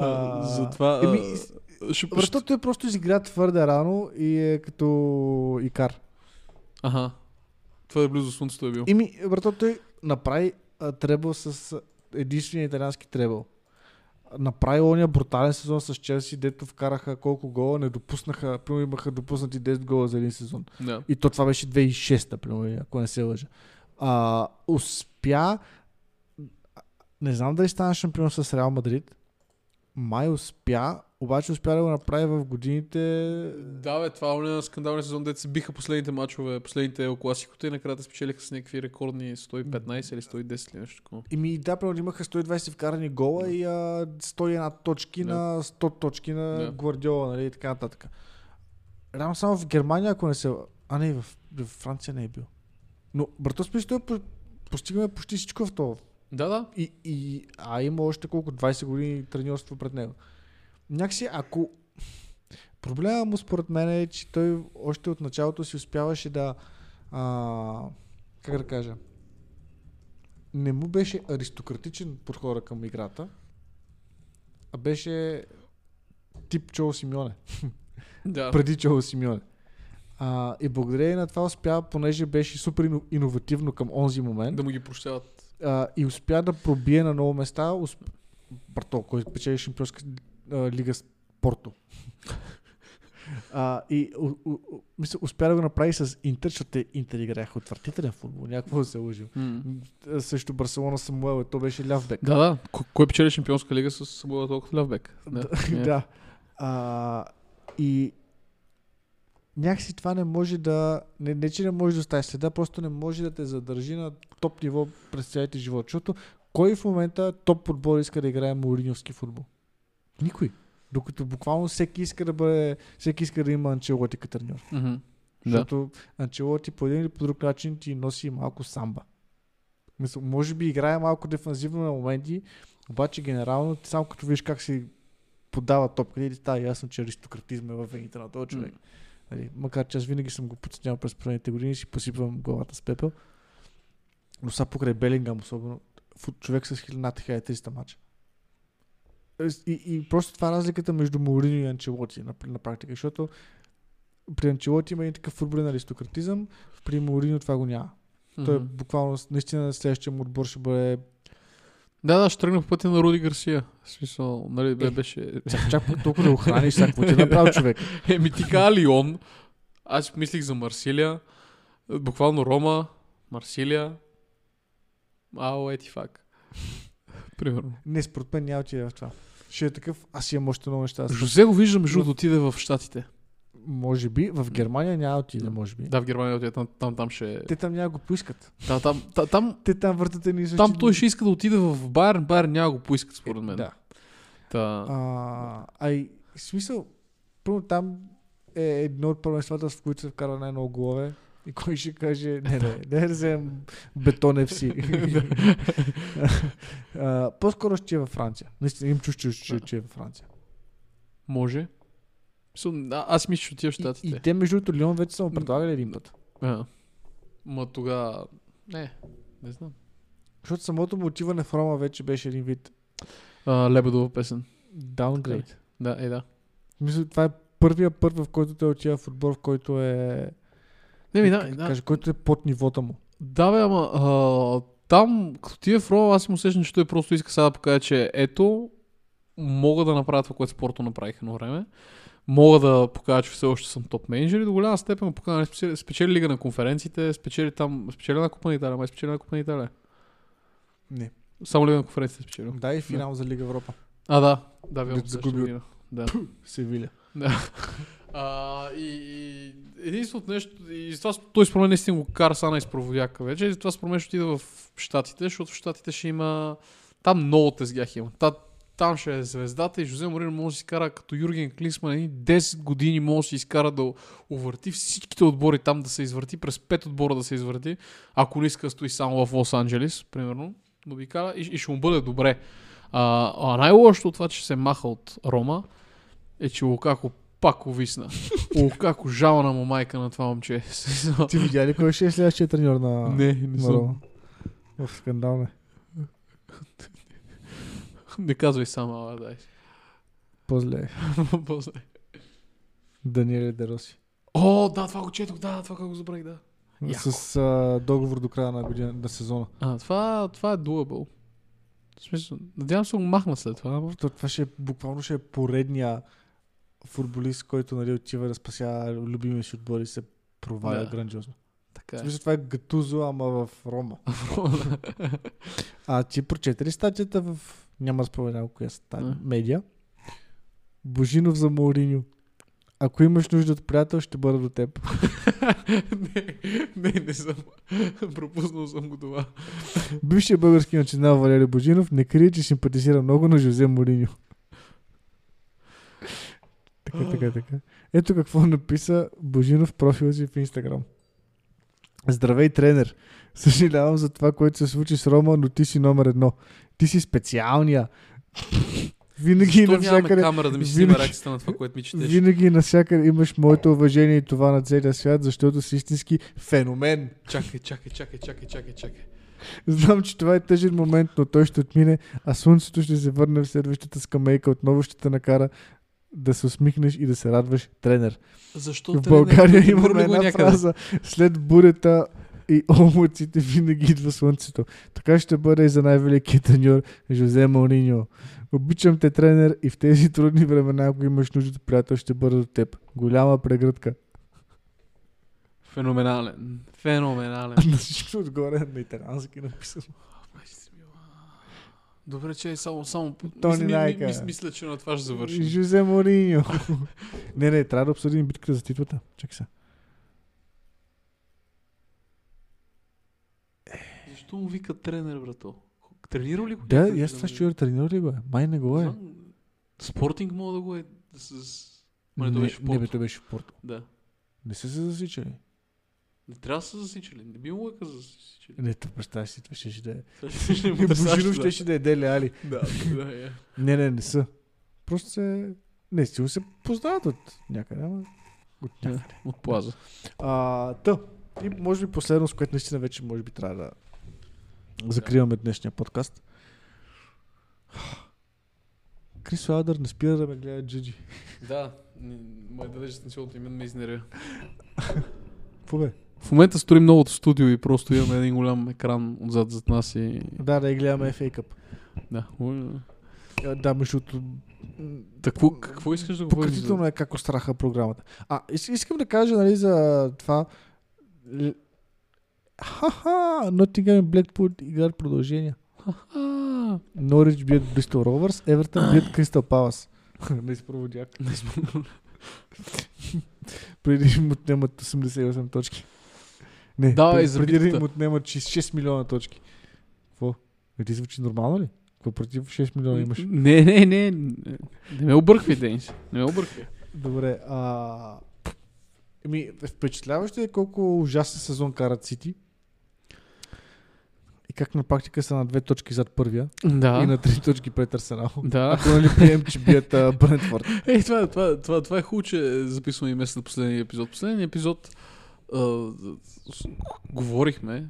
А, Затова... Защото той просто изигра твърде рано и е като Икар. Аха. Това е близо слънцето е бил. Ими, брато, той направи а, требъл с единствения италиански требъл. Направи ония брутален сезон с Челси, дето вкараха колко гола, не допуснаха, примерно имаха допуснати 10 гола за един сезон. сезон. Да. И то това беше 2006-та, примерно, ако не се лъжа. А, успя, не знам дали стана шампион с Реал Мадрид, май успя, обаче успя да го направи в годините Да, бе, това е оня скандалния сезон, се биха последните мачове, последните Ел Класикото и накрая те спечелиха с някакви рекордни 115 или 110 или нещо такова. И ми да, примерно имаха 120 вкарани гола и а, 101 точки Да. на 100 точки на Да. Гвардиола, нали, и така нататък. Реално само в Германия, ако не се... А не, в, в Франция не е бил. Но, брато, смисъл, той по- постигаме почти всичко в това. Да, да. И, и, а има още колко 20 години треньорство пред него. Някакси, ако... Проблема му според мен е, че той още от началото си успяваше да... А, как да кажа? Не му беше аристократичен подхода към играта, а беше тип Чоло Симеоне. да. преди Чоло Симеоне. А, и благодарение на това успя, понеже беше супер ино- иновативно към онзи момент, Да му ги прощават. а, и успя да пробие на много места усп... Барто, който печели шампионска а, лига с Порто. а, и у, у, у, мисля, успя да го направи с Интер, защото те Интер играеха отвратителен футбол, някакво да се лъжим. М, Също Барселона Самуел, то беше ляв бек. Да, да. Кой печели шампионска лига с Самуел толкова Левбек? Да. Е. да. А, и някакси това не може да... Не, не, че не може да остави следа, просто не може да те задържи на топ ниво през целите живот. Защото кой в момента топ отбор иска да играе Мориньовски футбол? Никой. Докато буквално всеки иска да бъде, всеки иска да има Анчелоти като треньор. Да. Защото Анчелоти по един или по друг начин ти носи малко самба. Може би играе малко дефанзивно на моменти, обаче генерално ти само като виж как си подава топка, и ти става ясно, че аристократизм е във вените на този човек. Нали, макар че аз винаги съм го подценявал през последните години си посипвам главата с пепел. Но сега покрай Белингам особено, човек с 1300 мача. И, и просто това е разликата между Мауриньо и Анчелоти на, на практика, защото при Анчелоти има един такъв футболен аристократизъм, при Мауриньо това го няма. Той е буквално наистина следващия му отбор ще бъде Да, да, ще тръгна по пътя на Руди Гарсия. В смисъл, нали, бе, Е. беше... чак, чак пък толкова да охраниш, сега какво ти е направил човек. Еми ти каза Лион. Аз мислих за Марсилия. Буквално Рома, Марсилия. Ау, ети фак. Примерно. Не, според мен няма отиде в това. Ще е такъв, аз имам още много неща. Жозе го виждам, между да отиде в Штатите. Може би, в Германия няма отиде, може би. Да, в Германия отиде, там, там, там ще... Те там няма го поискат. Да, там, там, там, Те там въртат едни и същи- там той ще иска да отиде в Байерн, Байерн няма го поискат според мен. Да. Та, А, а и смисъл, първо там е едно от първенствата, в които се вкара най-много голове. И кой ще каже, не, не, не да вземем бетон FC. А, По-скоро ще е във Франция. Наистина им чуш, че че е във Франция. може. А- Аз мисля, че отива в И, и Штатите. те, между другото, Лион вече са му предлагали един път. А. Ма тогава... Не, не знам. Защото самото му отиване в Рома вече беше един вид А, Лебедова песен. downgrade. Да, е да. Мисля, това е първия път, в който той отива в отбор, в който е... Не, ми, да, да, Каже, който е под нивото му. Да, бе, ама а, там, като ти е Рома, аз си му усещам, че той просто иска сега да покаже, че ето, мога да направя това, което спорто направих едно време. Мога да покажа, че все още съм топ менеджер и до голяма степен покажа, нали, спечели, спечели лига на конференциите, спечели там, спечели на Купа на Италия, май спечели на Купа на Италия. Не. Само лига на конференциите спечели. Да, и финал за Лига Европа. А, да. Да, вярно. Дето загуби следващата година. Да. А, и, и единственото нещо, и затова с- той според наистина го кара са на изпроводяка вече, и затова според мен ще отида в Штатите, защото в Штатите ще има, там много тезгях има. Та, там ще е звездата и Жозе Морино може да си кара като Юрген Клинсман, едни 10 години може да си изкара да увърти всичките отбори там да се извърти, през 5 отбора да се извърти, ако не иска да стои само в Лос Анджелис, примерно, да ви кара и, и ще му бъде добре. А, а най-лошото от това, че се маха от Рома, е, че Лукако пак увисна. Лукако жална му майка на това момче. Ти видя ли кой ще е следващия треньор на, не, не съм. В скандал не. Не казвай само, ала дай. По-зле. После. Даниеле Дероси. О, да, това го четох, да, това как го забравих, да. Яко. С а, договор до края на, година, на сезона. А, това, това е doable. В смисъл, надявам се го махна след това, ама... То, това ще е, буквално ще е поредния футболист, който нали, отива да спася любимия си отбор и се проваля Да. грандиозно. Така е. смисъл това е Гатузо, ама в Рома. А ти прочете ли статията в... Няма да споменавам коя статия. Медиа. Божинов за Мауриньо. Ако имаш нужда от приятел, ще бъда до теб. не, не, не съм. Пропуснал съм го това. Бившият български национал Валери Божинов не крие, че симпатизира много на Жозе Мориньо. Така, така, така. Ето какво написа Божинов профила си в Инстаграм. Здравей, тренер. Съжалявам за това, което се случи с Рома, но ти си номер едно. Ти си специалния. Винаги Защо навсякъде, камера да ми винаги- снима реакцията на това, което ми четеш? винаги навсякъде имаш моето уважение и това на целия свят, защото си истински феномен. Чакай, чакай, чакай, чакай, чакай, чакай. Знам, че това е тъжен момент, но той ще отмине, а слънцето ще се върне в следващата скамейка, отново ще те накара да се усмихнеш и да се радваш, тренер. Защо В тренер? България имаме го една някъде. фраза. След бурята и облаците винаги идва слънцето. Така ще бъде и за най-великият треньор Жозе Мауриньо. Обичам те, тренер, и в тези трудни времена, ако имаш нужда от приятел, ще бъда до теб. Голяма прегръдка. Феноменален. Феноменален. На всичко отгоре на италиански написано. Добре, че е само, само... Тони мисля, ми- Найка. мис- мисля, че на това ще завършим. Жозе Мауриньо. не, не, трябва да обсъдим битката за титлата. Чакай сега. Защо му вика тренер, брато? Тренирал ли го? Да, аз това ще чуя, тренирал ли го е? Май не го е. Спортинг мога да го е с... Ма не, Не, то беше в не, бе, беше в Порто. Да. Не са се засичали. Не трябва да са засичали. Не би да са засичали. Не, то представяш си, това ще ще да е. Това ще- Божинов да. ще ще да е Дели Али. Да, да, е. Не, не, не са. Просто се... Не, сигурно се познават от някъде, ама... От някъде. От плаза. А, та. И може би последно, с което наистина вече може би трябва да закриваме днешния подкаст. Крис Уайлдър не спира да ме гледа джиджи. Да, м- мой далеч станционното име ме изнервя. Какво бе? В момента строим новото студио и просто имаме един голям екран отзад зад нас и... Да, да я гледаме FA Cup. Да. Ой, А, Да, между Какво, какво искаш да говориш? Пократително е как остраха програмата. А, ис- искам да кажа, нали, за това... Ха-ха! Nottingham и Blackpool играят продължения. А, Норич бият Бристол Ровърс, Евертън бият Кристал Палас. не изпроводяк. Преди им отнемат 88 точки. Не, Да, преди, и преди да им отнемат 6, 6 милиона точки. Какво? Не ти звучи нормално ли? Какво против 6 милиона имаш? Не, не, не. Не, ме обърквай, Денис. Не ме обърквай. Добре, а... Еми, впечатляващо е колко ужасен сезон карат Сити. И как на практика са на две точки зад първия Да. и на три точки пред Арсенал. Да. Ако нали прием, че бият Брентфорд. Ей, това, това, това, това е хубаво, че записваме и место на последния епизод. Последния епизод а, говорихме,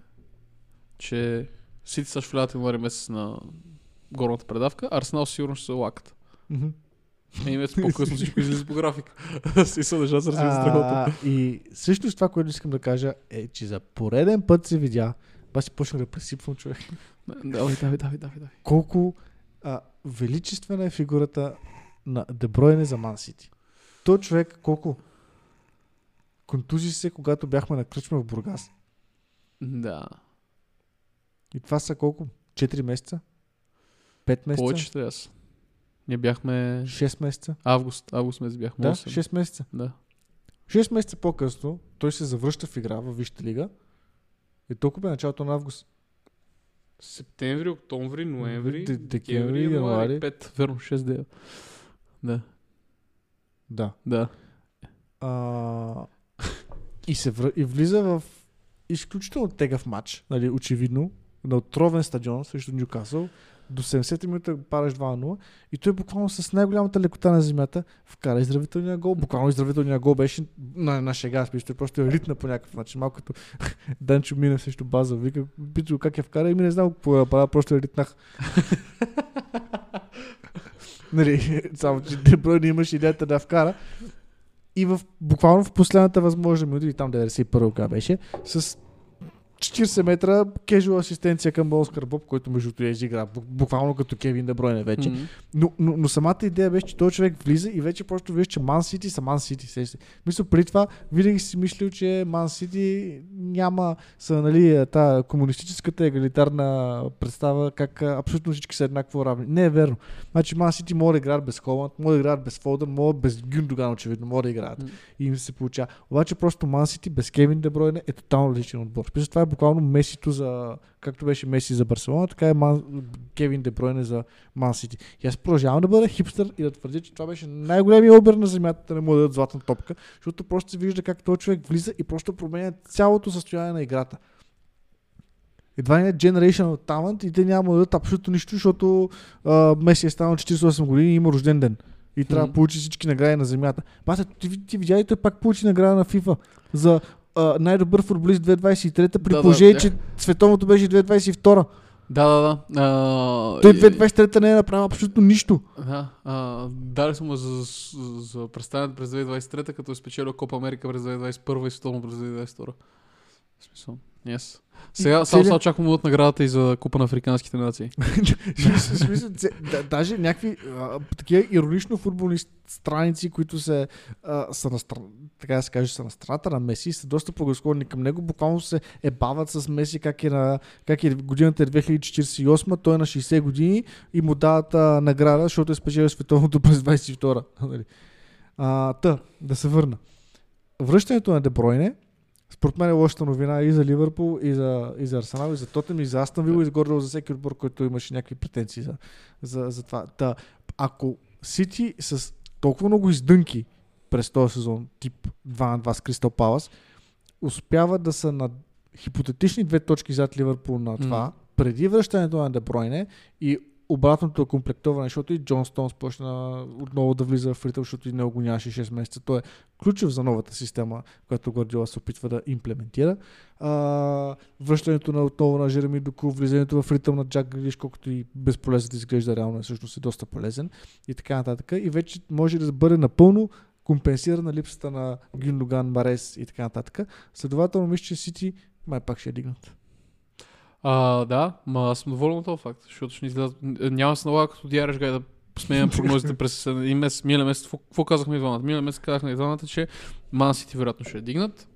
че Сити са ще влязат януари месец на горната предавка, Арсенал сигурно ще се лакат. Мгм. Е, месец по-късно всичко излиза по график. Си са държа с. А, и всъщност това, което искам да кажа е, че за пореден път се видя, аз си почнах да пресипвам човек, Давай, давай, давай, давай. давай. колко а, величествена е фигурата на Дебройне за Ман Сити. Той човек колко контузи се, когато бяхме на кръчма в Бургас. Да. И това са колко? 4 месеца? 5 месеца? Повече трябва са. Ние бяхме 6 месеца? август. Август месец бяхме. Да, 8. 6 месеца. Да. 6 месеца по-късно той се завръща в игра в Висшата лига. И толкова е началото на август. Септември, октомври, ноември, Д- декември, януари. 5, верно, 6 дена. Да, Да. да. А, и, се вър... и влиза в изключително тегав матч, нали, очевидно, на отровен стадион срещу Ньюкасъл. До 70 минута параш 2-0 и той буквално с най-голямата лекота на земята вкара изравителния гол. Буквално изравителния гол беше на, на шега, смисъл, той просто е ритна по някакъв начин. Малко като Данчо мина срещу база. Вика, пита как я вкара и ми не знам какво правя, просто я ритнах. нали, само че не имаше идеята да я вкара. И в, буквално в последната възможна минута, и там 91 кога беше, с 40 метра кежуал асистенция към Оскар Боб, който между другото е бу- буквално като Кевин Дебройне вече. Мгм. Но, но, но самата идея беше, че този човек влиза и вече просто вижда, че Ман Сити са Ман Сити. Мисля, преди това винаги си мислил, че Ман Сити няма са, нали, та комунистическата егалитарна представа, как а, абсолютно всички са еднакво равни. Не е верно. Значи Ман Сити може да играят без Холанд, може да играят без Фолдън, може без Гюндоган, очевидно, може да играят. М. И им се получава. Обаче просто Ман Сити без Кевин Дебройне е тотално различен отбор. Мисля, това е буквално Месито за, както беше Меси за Барселона, така е Ман, Кевин Дебройне за Ман Сити. И аз продължавам да бъда хипстър и да твърдя, че това беше най-големият обер на земята да не му дадат златна топка, защото просто се вижда как този човек влиза и просто променя цялото състояние на играта. Едва не е generational talent и те няма да дадат абсолютно нищо, защото а, Меси е станал 48 години и има рожден ден. И трябва да получи всички награди на земята. Бата, ти, ти видя ли, той пак получи награда на FIFA за а, най-добър футболист 2023 при Да, положение, да. че световното беше 2022. Да, да, да. А, Той и- 2023 не е направил абсолютно нищо. Да, а, дали са му за, за, за през 2023, като е спечелил Копа Америка през 2021 и Световно през 2022. В смисъл, yes. Сега само сега очаквам дадат наградата и за Купа на африканските нации. Смисъл, да, даже някакви а, такива иронично футболни страници, които се, а, са на стран, така да се каже, са на страната на Меси, са доста благосклонни към него. Буквално се ебават с Меси, как е, на, как е годината е 2048, той е на 60 години и му дават а, награда, защото е спечелил световното през 22. Нали? А, та, да се върна. Връщането на Дебройне, според мен е лошата новина и за Ливърпул, и за, и за Арсенал, и за Тотем, и за Астон Вил, и за горе за всеки отбор, който имаше някакви претенции за, за, за това. Та, ако Сити с толкова много издънки през този сезон, тип 2 на 2 с Кристал Палас, успяват да са на хипотетични две точки зад Ливърпул на това, М. преди връщането на Дебройне и обратното комплектоване, защото и Джон Стоунс почна отново да влиза в ритъм, защото и него го нямаше 6 месеца. Той е ключов за новата система, която Гвардиола се опитва да имплементира. А, връщането на отново на Жереми Доку, влизането в ритъм на Джак Грилиш, колкото и безполезен да изглежда реално, е всъщност е доста полезен и така нататък. И вече може да бъде напълно компенсирана липсата на Гюндоган, Марес и така нататък. Следователно мисля, че Сити май пак ще я дигнат. А, да, ма аз съм доволен от този факт, защото ще излязат... Няма се налага като Диареш Гай да сменям прогнозите през един месец, миналия месец. Какво- казахме и двамата? Миналия месец казахме и двамата, че Ман Сити вероятно ще дигнат.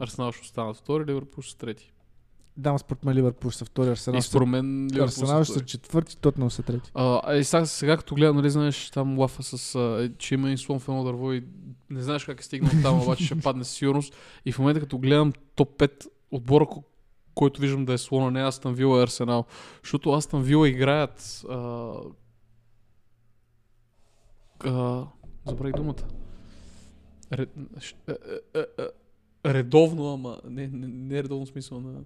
Арсенал ще останат втори, Ливърпул ще са трети. Да, според мен Ливърпул са втори, Арсенал, И според мен Арсенал са четвърти, Тотнам са трети. А, и сега, сега като гледам, нали знаеш там лафа с, а, че има и слон в едно дърво и не знаеш как е стигнал там, обаче ще падне със сигурност. И в момента като гледам топ 5 отбора, който виждам да е слона, не Астан Вила и Арсенал. Защото Астан Вила играят а, а, забравих думата. Ре, ш- а, а, а, редовно, ама не, не, не редовно смисъл на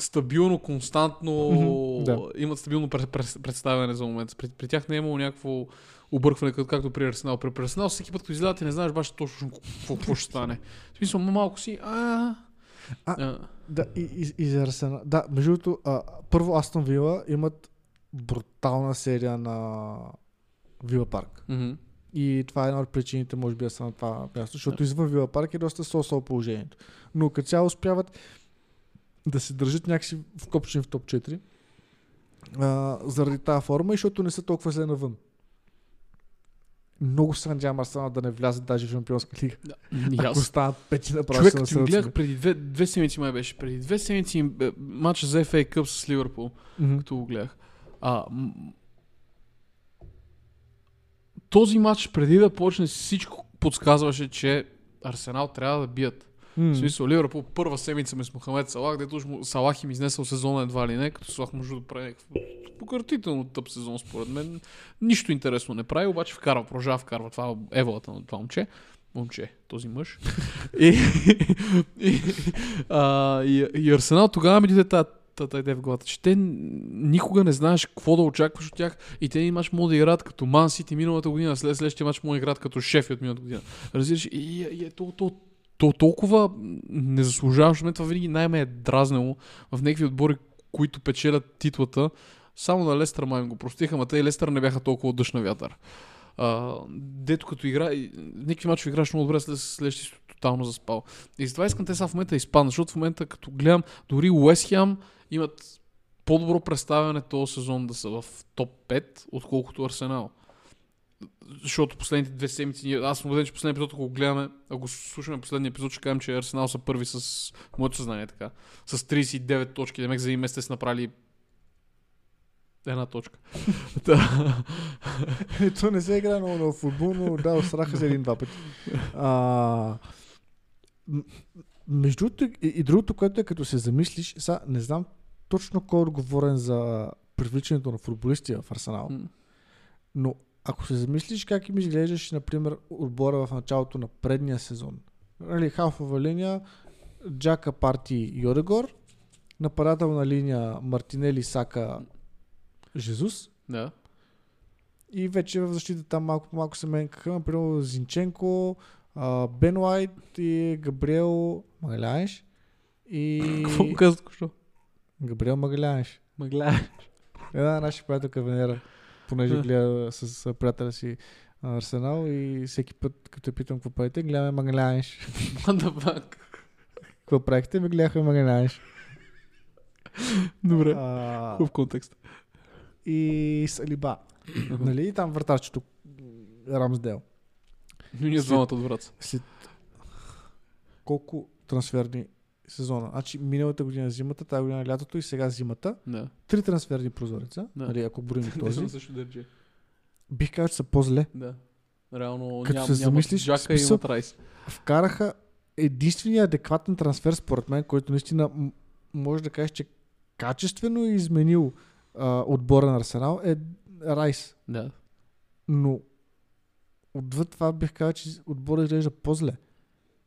стабилно, константно Мгм, да. имат стабилно пред- пред- представяне за момент. При, при тях не е имало някакво объркване, както при Арсенал. При, Арсенал всеки път, като излядат и не знаеш баш точно какво, ще стане. В смисъл, ма малко си, а, А, а, Да, и, и, и за Арсенал. Да, между другото, а, първо Астон Вила имат брутална серия на Вила Парк. мгм. И това е една от причините, може би, да са на това място, защото извън Вила Парк е доста со-со положението. Но като цяло успяват да се държат някакси вкопчени в топ 4 а, заради тази форма и защото не са толкова зле навън. Много се надявам Арсенал да не влязат даже в Шампионска лига. И Ако станат пети на Човек, като им гледах преди две, две седмици май беше. Преди две седмици е, матча за FA Cup с Ливърпул, като го гледах. А, м- този матч преди да почне всичко подсказваше, че Арсенал трябва да бият. В смисъл, Ливърпул първа седмица ме с Мохамед Салах, дето му- Салах им изнесъл сезона едва ли не, като Салах може да прави някакъв пократително тъп сезон според мен. Нищо интересно не прави, обаче вкарва, продължава вкарва. Това еволата на това момче. Момче, този мъж. и, и, а, и, и Арсенал тогава ми дойде тази идея в главата, че те никога не знаеш какво да очакваш от тях и те един мач да играят като Ман Сити миналата година, след следващия мач могат да играят като Шефи от миналата година. Разбираш, и, и, и е то, то, то толкова не заслужаваш. Това винаги най-ме е дразнило в някакви отбори, които печелят титлата. Само на Лестър май го простиха, ама те и Лестър не бяха толкова дъжд на вятър. А, дето като игра, някакви мачове играш много добре, след си тотално заспал. И затова искам те сега в момента да изпаднат, защото в момента като гледам, дори Уест имат по-добро представяне този сезон да са в топ 5, отколкото Арсенал. Защото последните две седмици, аз съм убеден, че последния епизод, ако го гледаме, ако слушаме последния епизод, ще кажем, че Арсенал са първи с моето съзнание е така. С 39 точки. Демек за един месец са направили една точка. Та- То не се играе много на футбол, но да, сраха се един-два пъти. А, между другото, и, и другото, което е като се замислиш, сега не знам точно кой е отговорен за привличането на футболисти в Арсенал, но ако се замислиш как им изглеждаше, например, отбора в началото на предния сезон. Нали, халфова линия, Джака Парти Йодегор, нападателна линия Мартинели Сака Жезус Да. и вече в защита там малко по малко се менкаха, например Зинченко, Бен Уайт и Габриел Магаляеш и Какво казват току-що? Габриел Магаляеш. Мъгля. Една наша приятелка Венера, понеже гледа с, приятеля си Арсенал и всеки път, като питам какво правите, гледаме fuck? Какво правихте? Ми гледаха Магаляеш. Добре. А, Хубав контекст. и Салиба. нали? И там вратарчето Рамсдел. Но ние двамата от. След колко трансферни сезона? Значи миналата година зимата, тази година лятото и сега зимата. Да. Три трансферни прозореца, Да. нали, ако броим този. също държи. Бих казал, че са по-зле. Да. Реално Като ням, се замислиш, Джака и смисъл- имат Райс. Вкараха единствения адекватен трансфер, според мен, който наистина м- може да кажеш, че качествено е изменил а, отбора на Арсенал е Райс. Да. Но отвъд това бих казал, че отборът изглежда по-зле.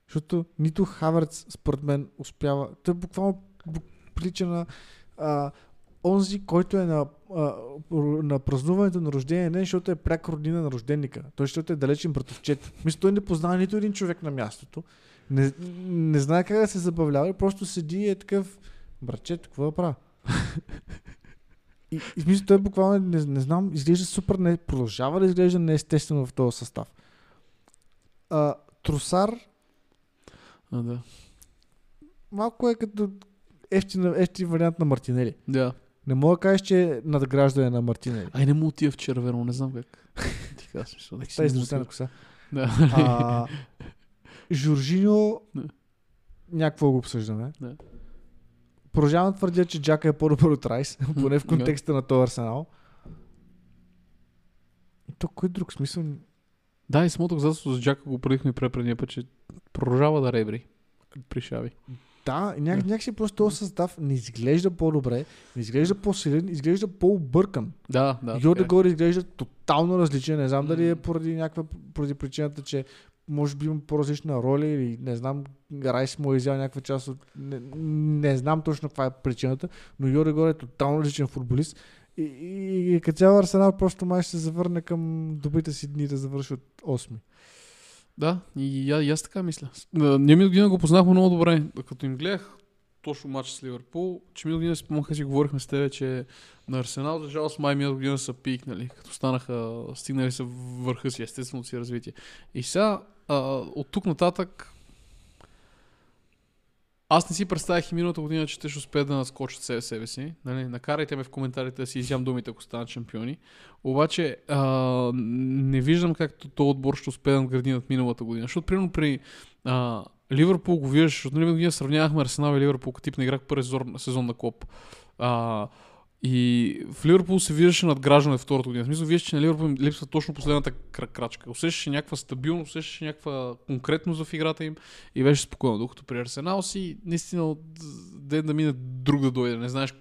Защото нито Хаверц, според мен, успява. Той буквално бу- прилича на а, онзи, който е на, а, на празнуването на рождение ден, защото е пряк роднина на рожденника. Той, защото е далечен братовчет. Мисля, той не познава нито един човек на мястото. Не, не знае как да се забавлява и просто седи и е такъв братчет, какво да правя? И, и мисля, той буквално, не, не знам, изглежда супер, не, продължава да изглежда неестествено в този състав. А, Трусар А, да. малко е като ефтин, ефтин вариант на Мартинели. Да. Не мога да кажеш, че е надграждане на Мартинели. Ай, не му отива в червено, не знам как. Ти казваш, нека си коса. Да. А, Жоржиньо някакво го обсъждаме. Не. Продължавам да твърдя, че Джака е по-добър от Райс, поне в Да. контекста на този арсенал. И то кой друг смисъл? Да, и самото доказателство за Джака го предихме пре предния път, че продължава да ребри. При Шави. Да, няк, някакси просто този състав не изглежда по-добре, не изглежда по-силен, изглежда по-объркан. Да, да. Да, така е. Йодегор изглежда тотално различен. Не знам дали е поради някаква поради причината, че може би има по-различна роля или не знам, Райс му е изял някаква част от... Не, не знам точно каква е причината, но Йодегор е тотално различен футболист. И, и, и като цяло Арсенал просто май ще се завърне към добрите си дни да завърши от 8. Да, и, а, и аз така мисля. Ние ми година го познахме много добре. Като им гледах точно матч с Ливърпул, че ми година спомняха си говорихме с тебе, че на Арсенал, за жалост, май миналата година са пикнали, като станаха, стигнали са върха си, естественото си развитие. И сега, а, от тук нататък, аз не си представях и миналата година, че те ще успеят да наскочат себе, себе си. Нали? Накарайте ме в коментарите да си изям думите, ако станат шампиони. Обаче а, не виждам как този отбор ще успее да надгради над миналата година. Защото, примерно, при а, Ливърпул го виждаш, защото нали, година сравнявахме Арсенал и Ливърпул като тип на игра първи сезон на Клоп. А, и в Ливърпул се виждаше надграждане втората година. В смисъл, виждаш, че на Ливърпул им липсва точно последната кра- крачка. Усещаше някаква стабилност, усещаше някаква конкретност в играта им и беше спокойно. Докато при Арсенал си, наистина, ден да мине друг да дойде. Не знаеш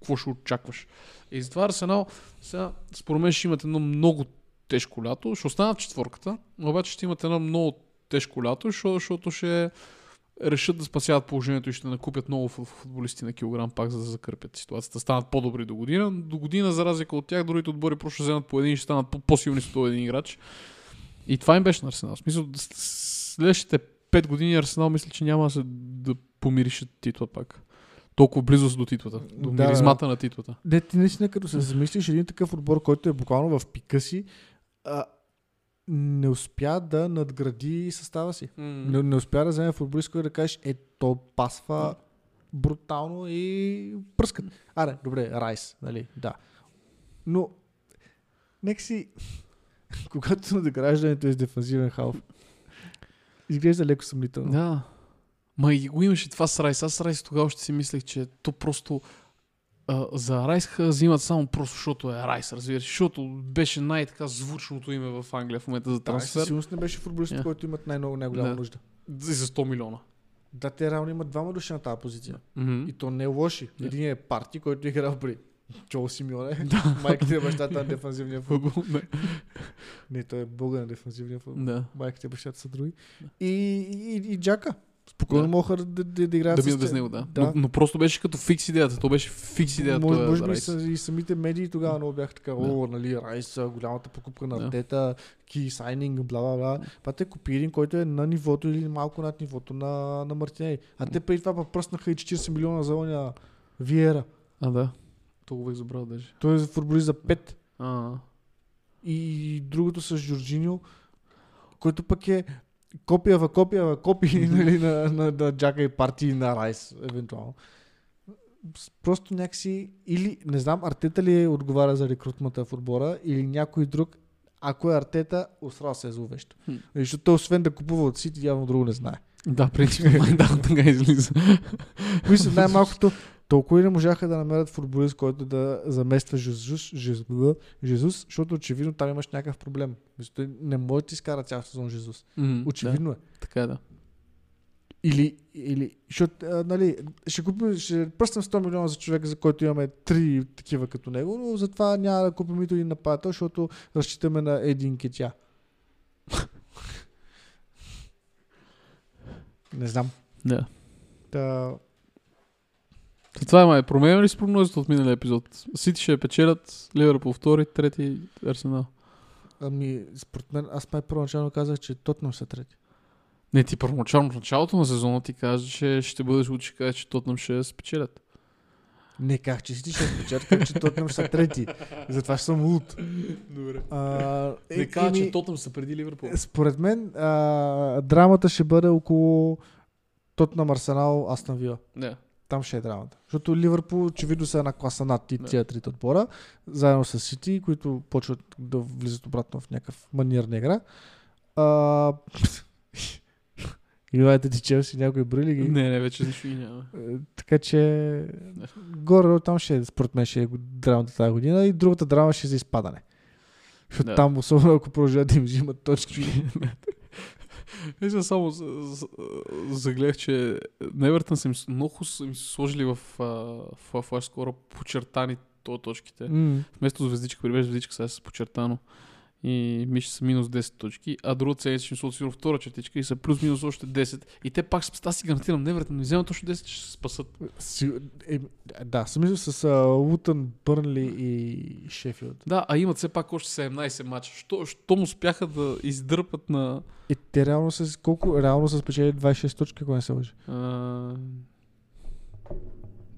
какво ще очакваш. И затова Арсенал сега, според мен ще имат едно много тежко лято. Ще останат четворката, обаче ще имат едно много тежко лято, защото ще решат да спасяват положението и ще накупят много фу- футболисти на килограм пак, за да закърпят ситуацията. Станат по-добри до година. До година, за разлика от тях, другите отбори просто ще вземат по един и ще станат по- по-силни с този един играч. И това им беше на Арсенал. В смисъл, следващите 5 години Арсенал мисля, че няма да помиришат титла пак. Толкова близо до титлата. До Да, миризмата на титлата. Не, ти наистина като се замислиш, един такъв отбор, който е буквално в пика си, а, не успя да надгради състава си. Не, не успя да вземе футболист, който да кажеш, е, то пасва брутално и пръскат. Аре, добре, Райс, нали, да. Но, нека си, когато надграждането е с дефанзивен халф, изглежда леко съмнително. Да. Ма и го имаше това с Райс. Аз с Райс тогава ще си мислех, че то просто а, за Райс взимат само просто защото е Райс, разбираш. Защото беше най-така звучното име в Англия в момента за Трансфер. трансфер. Сигурно не беше футболист, Yeah. който имат най-много най-голяма Да. нужда. И за 100 милиона. Да, те реално имат двама души на тази позиция. Мгм. И то не е лоши. Да. Един е парти, който е играл при Джо Симеоне. Майката е бащата на дефанзивния футбол. Не. Не, той е бога на дефанзивния футбол. Да. Майката и бащата са други. И, и, и Джака. Спокойно Да. могат да, да, да играят Да минат без него, да. да. Но, но просто беше като фикс идеята. То беше фикс идеята. Може, може би са, и самите медии тогава много бяха така, Да. о, нали, Райс, голямата покупка на. Артета, ки сайнинг, бла, бла, бла. Па те купи един, който е на нивото или малко над нивото на, на Мартиней. А те преди това пръснаха и 40 милиона за оня Виера. А, да. Толкова их забрал даже. Той е футболист за 5. А, И другото с Жорджиньо, който пък е копия копия в копия нали, на, на, на Джака и партии на Райс, евентуално. Просто някакси, или не знам, Артета ли отговаря за рекрутмата в отбора, или някой друг, ако е Артета, осрал се е зловещо. Хм. Защото освен да купува от Сити, явно друго не знае. да, принципно да, така излиза. Мисля, най-малкото, толкова и не можаха да намерят футболист, който да замества Жезус, Жезус, Жезус защото очевидно там имаш някакъв проблем. Мисля, не може да ти изкара цял сезон Жезус. М, Очевидно е. Да, така е, да. Или, или защото, а, нали, ще купим, ще пръснем 100 милиона за човек, за който имаме три такива като него, но затова няма да купим нито един нападател, защото разчитаме на един кетя. Не знам. Да. Та, Та Това е май. Променя ли с прогнозите от миналия епизод? Сити ще печелят, Ливърпул втори, трети, Арсенал. ами, според мен, аз май първоначално казах, че Тотнам са трети. Не, ти първоначално в началото на сезона ти каза, че ще бъдеш ще кажеш, че Тотнам ще спечелят. Не казах, че Сити ще спечелят, че Тотнам са трети. Затова ще съм луд. Добре. А, Не каза, че Тотнам са преди Ливърпул. Според мен а, драмата ще бъде около Тотнам Арсенал Астон Вила. Да. Там ще е драмата. Защото Ливърпул очевидно са една класа над ти- тия трите отбора, заедно с Сити, които почват да влизат обратно в някакъв маниер на игра. А, Юнайтед и Челси някой брили ги. Не, не, вече нищо и няма. Е, Така че горе там ще според мен ще е драмата тази година и другата драма ще е за изпадане. Защото Да. там, особено ако продължат да им взимат точки, Съм само за- за- загледах, че на Евертън са им, много са им сложили в, а, в, в, скоро почертани то точките. М. Вместо звездичка, при беше звездичка, сега с почертано. И мисля, са минус 10 точки, а другата седмица ще им сигурно втора чертичка и са плюс минус още 10. И те пак, аз си гарантирам, не Евертън, не вземат точно 10, ще се спасат. Си, е, да, съм с Лутън, Бърнли и Шефилд. Да, а имат все пак още 17 мача. Що, що му успяха да издърпат на... И те реално са, колко, реално са спечели 26 точки, ако не се лъжи. А...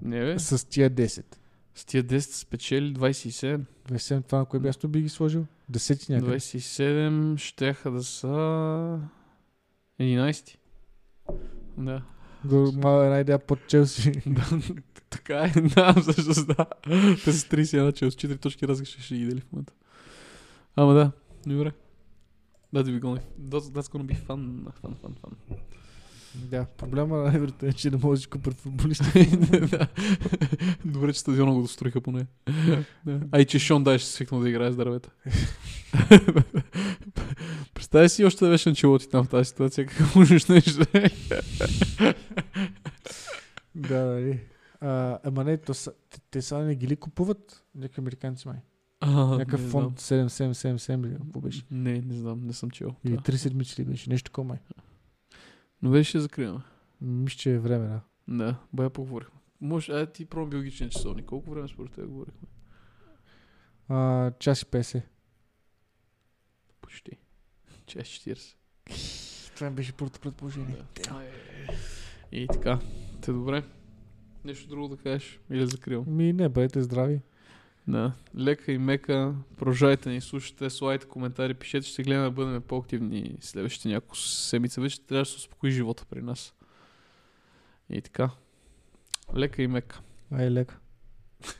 Не бе, С тия 10. с тия 10 спечели 27. 27, това на кое място би ги сложил? 10 някъде. 27 щеха да са 11. Да. Го, мала една идея под Челси. Да, така е, да, всъщност да. Те са 31, че с 4 точки разлика ще ги дели в момента. Ама да, добре. Be that's, that's gonna be fun, fun, fun, fun. Да, проблема на Евертон е, че не може да купят футболисти. Добре, че стадиона го достроиха поне. А и че Шон Дай ще се свикнал да играе с дървета. Представя си още да беше Анчелоти там в тази ситуация, какво можеш да живее. да, нали. Ама не, те, са не ги ли купуват? Някакви американци май. Някакъв фонд 7777 ли? Беше? Не, не знам, не съм чел. Или Да. три седмици ли беше? Нещо такова май. Но вече ще закриваме. Мисля, че е време, да. Да, бая поговорихме. Може, а ти пробвам биологичния часовник. Колко време според теб говорихме? А, час и 50. Почти. Час 40. Това беше първото предположение. Да. И така. Те добре. Нещо друго да кажеш? Или закривам? Ми не, бъдете здрави. Да. Лека и мека. Продължайте ни, слушайте, слайдите коментари, пишете, ще гледаме да бъдем по-активни следващите няколко седмица. Вече трябва да се успокои живота при нас. И така. Лека и мека. Ай, лека.